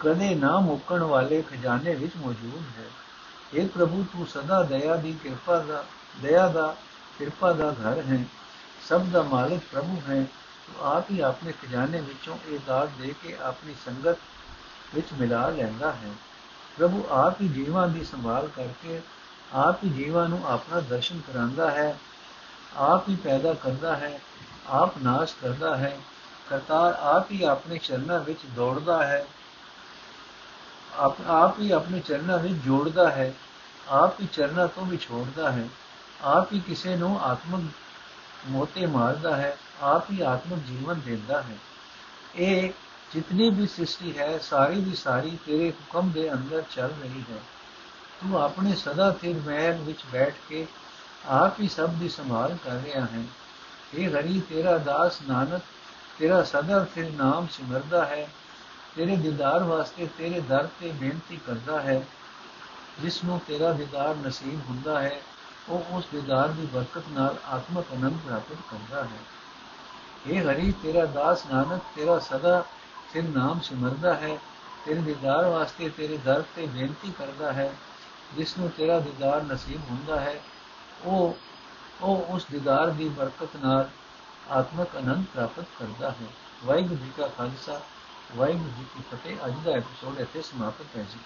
ਕਦੇ ਨਾ ਮੁੱਕਣ ਵਾਲੇ ਖਜ਼ਾਨੇ ਵਿੱਚ ਮੌਜੂਦ ਹੈ। ਇਹ ਪ੍ਰਭੂ, ਤੂੰ ਸਦਾ ਦਇਆ ਦੀ ਕਿਰਪਾ ਦਾ, ਦਇਆ ਦਾ, ਕਿਰਪਾ ਦਾ ਘਰ ਹੈ। ਸਭ ਦਾ ਮਾਲਕ ਪ੍ਰਭੂ ਹੈ। ਤੂੰ ਆਪ ਹੀ ਆਪਣੇ ਖਜ਼ਾਨੇ ਵਿੱਚੋਂ ਇਹ ਦਾਤ ਦੇ ਕੇ ਆਪਣੀ ਸੰਗਤ ਵਿੱਚ ਮਿਲਾ ਲੈਂਦਾ ਹੈ। ਪ੍ਰਭੂ ਆਪ ਹੀ ਜੀਵਾਂ ਦੀ ਸੰਭਾਲ ਕਰਕੇ ਆਪ ਹੀ ਜੀਵਾਂ ਨੂੰ ਆਪਣਾ ਦਰਸ਼ਨ ਕਰਾਂਦਾ ਹੈ। ਆਪ ਹੀ ਪੈਦਾ ਕਰਦਾ ਹੈ। ਆਪ ਨਾਸ਼ ਕਰਦਾ ਹੈ, ਕਰਤਾਰ ਆਪ ਹੀ ਆਪਣੇ ਚਰਨਾਂ ਵਿੱਚ ਦੌੜਦਾ ਹੈ। ਆਪ ਆਪ ਹੀ ਆਪਣੇ ਚਰਨਾਂ ਵਿੱਚ ਜੋੜਦਾ ਹੈ, ਆਪ ਹੀ ਚਰਨਾਂ ਤੋਂ ਵਿਛੋੜਦਾ ਹੈ। ਆਪ ਹੀ ਕਿਸੇ ਨੂੰ ਆਤਮਿਕ ਮੋਤੇ ਮਾਰਦਾ ਹੈ, ਆਪ ਹੀ ਆਤਮਿਕ ਜੀਵਨ ਦਿੰਦਾ ਹੈ। ਇਹ ਜਿਤਨੀ ਵੀ ਸ੍ਰਿਸ਼ਟੀ ਹੈ, ਸਾਰੀ ਦੀ ਸਾਰੀ ਤੇਰੇ ਹੁਕਮ ਦੇ ਅੰਦਰ ਚੱਲ ਰਹੀ ਹੈ। ਤੂੰ ਆਪਣੇ ਸਦਾ ਸਿਰ ਮਹਿਲ ਵਿੱਚ ਬੈਠ ਕੇ ਆਪ ਹੀ ਸਭ ਦੀ ਸੰਭਾਲ ਕਰ ਰਿਹਾ ਹੈ। ਇਹ ਹਰੀ ਤੇਰਾ ਦਾਸ ਨਾਨਕ ਤੇਰਾ ਸਦਾ ਸਿਰ ਨਾਮ ਸਿਮਰਦਾ ਹੈ ਤੇਰੇ ਦੀਦਾਰ ਵਾਸਤੇ ਤੇਰੇ ਦਰ ਤੇ ਬੇਨਤੀ ਕਰਦਾ ਹੈ ਜਿਸ ਨੂੰ ਤੇਰਾ ਦੀਦਾਰ ਨਸੀਬ ਹੁੰਦਾ ਹੈ ਉਹ ਉਸ ਦੀਦਾਰ ਦੀ ਬਰਕਤ ਨਾਲ ਆਤਮਕ ਅਨੰਦ ਪ੍ਰਾਪਤ ਕਰਦਾ ਹੈ ਇਹ ਹਰੀ ਤੇਰਾ ਦਾਸ ਨਾਨਕ ਤੇਰਾ ਸਦਾ ਸਿਰ ਨਾਮ ਸਿਮਰਦਾ ਹੈ ਤੇਰੇ ਦੀਦਾਰ ਵਾਸਤੇ ਤੇਰੇ ਦਰ ਤੇ ਬੇਨਤੀ ਕਰਦਾ ਹੈ ਜਿਸ ਨੂੰ ਤੇਰਾ ਦੀਦਾਰ ਨਸੀਬ ਹੁੰਦਾ ਹੈ ਉਹ ਉਹ ਉਸ ਦੀਦਾਰ ਦੀ ਬਰਕਤ ਨਾਲ ਆਤਮਕ ਅਨੰਦ ਪ੍ਰਾਪਤ ਕਰਦਾ ਹੈ। ਵਾਹਿਗੁਰੂ ਜੀ ਕਾ ਖਾਲਸਾ, ਵਾਹਿਗੁਰੂ ਜੀ ਕੀ ਫਤਿਹ। ਅੱਜ ਦਾ ਐਪੀਸੋਡ ਇੱਥੇ ਸਮਾਪਤ ਹੈ ਜੀ।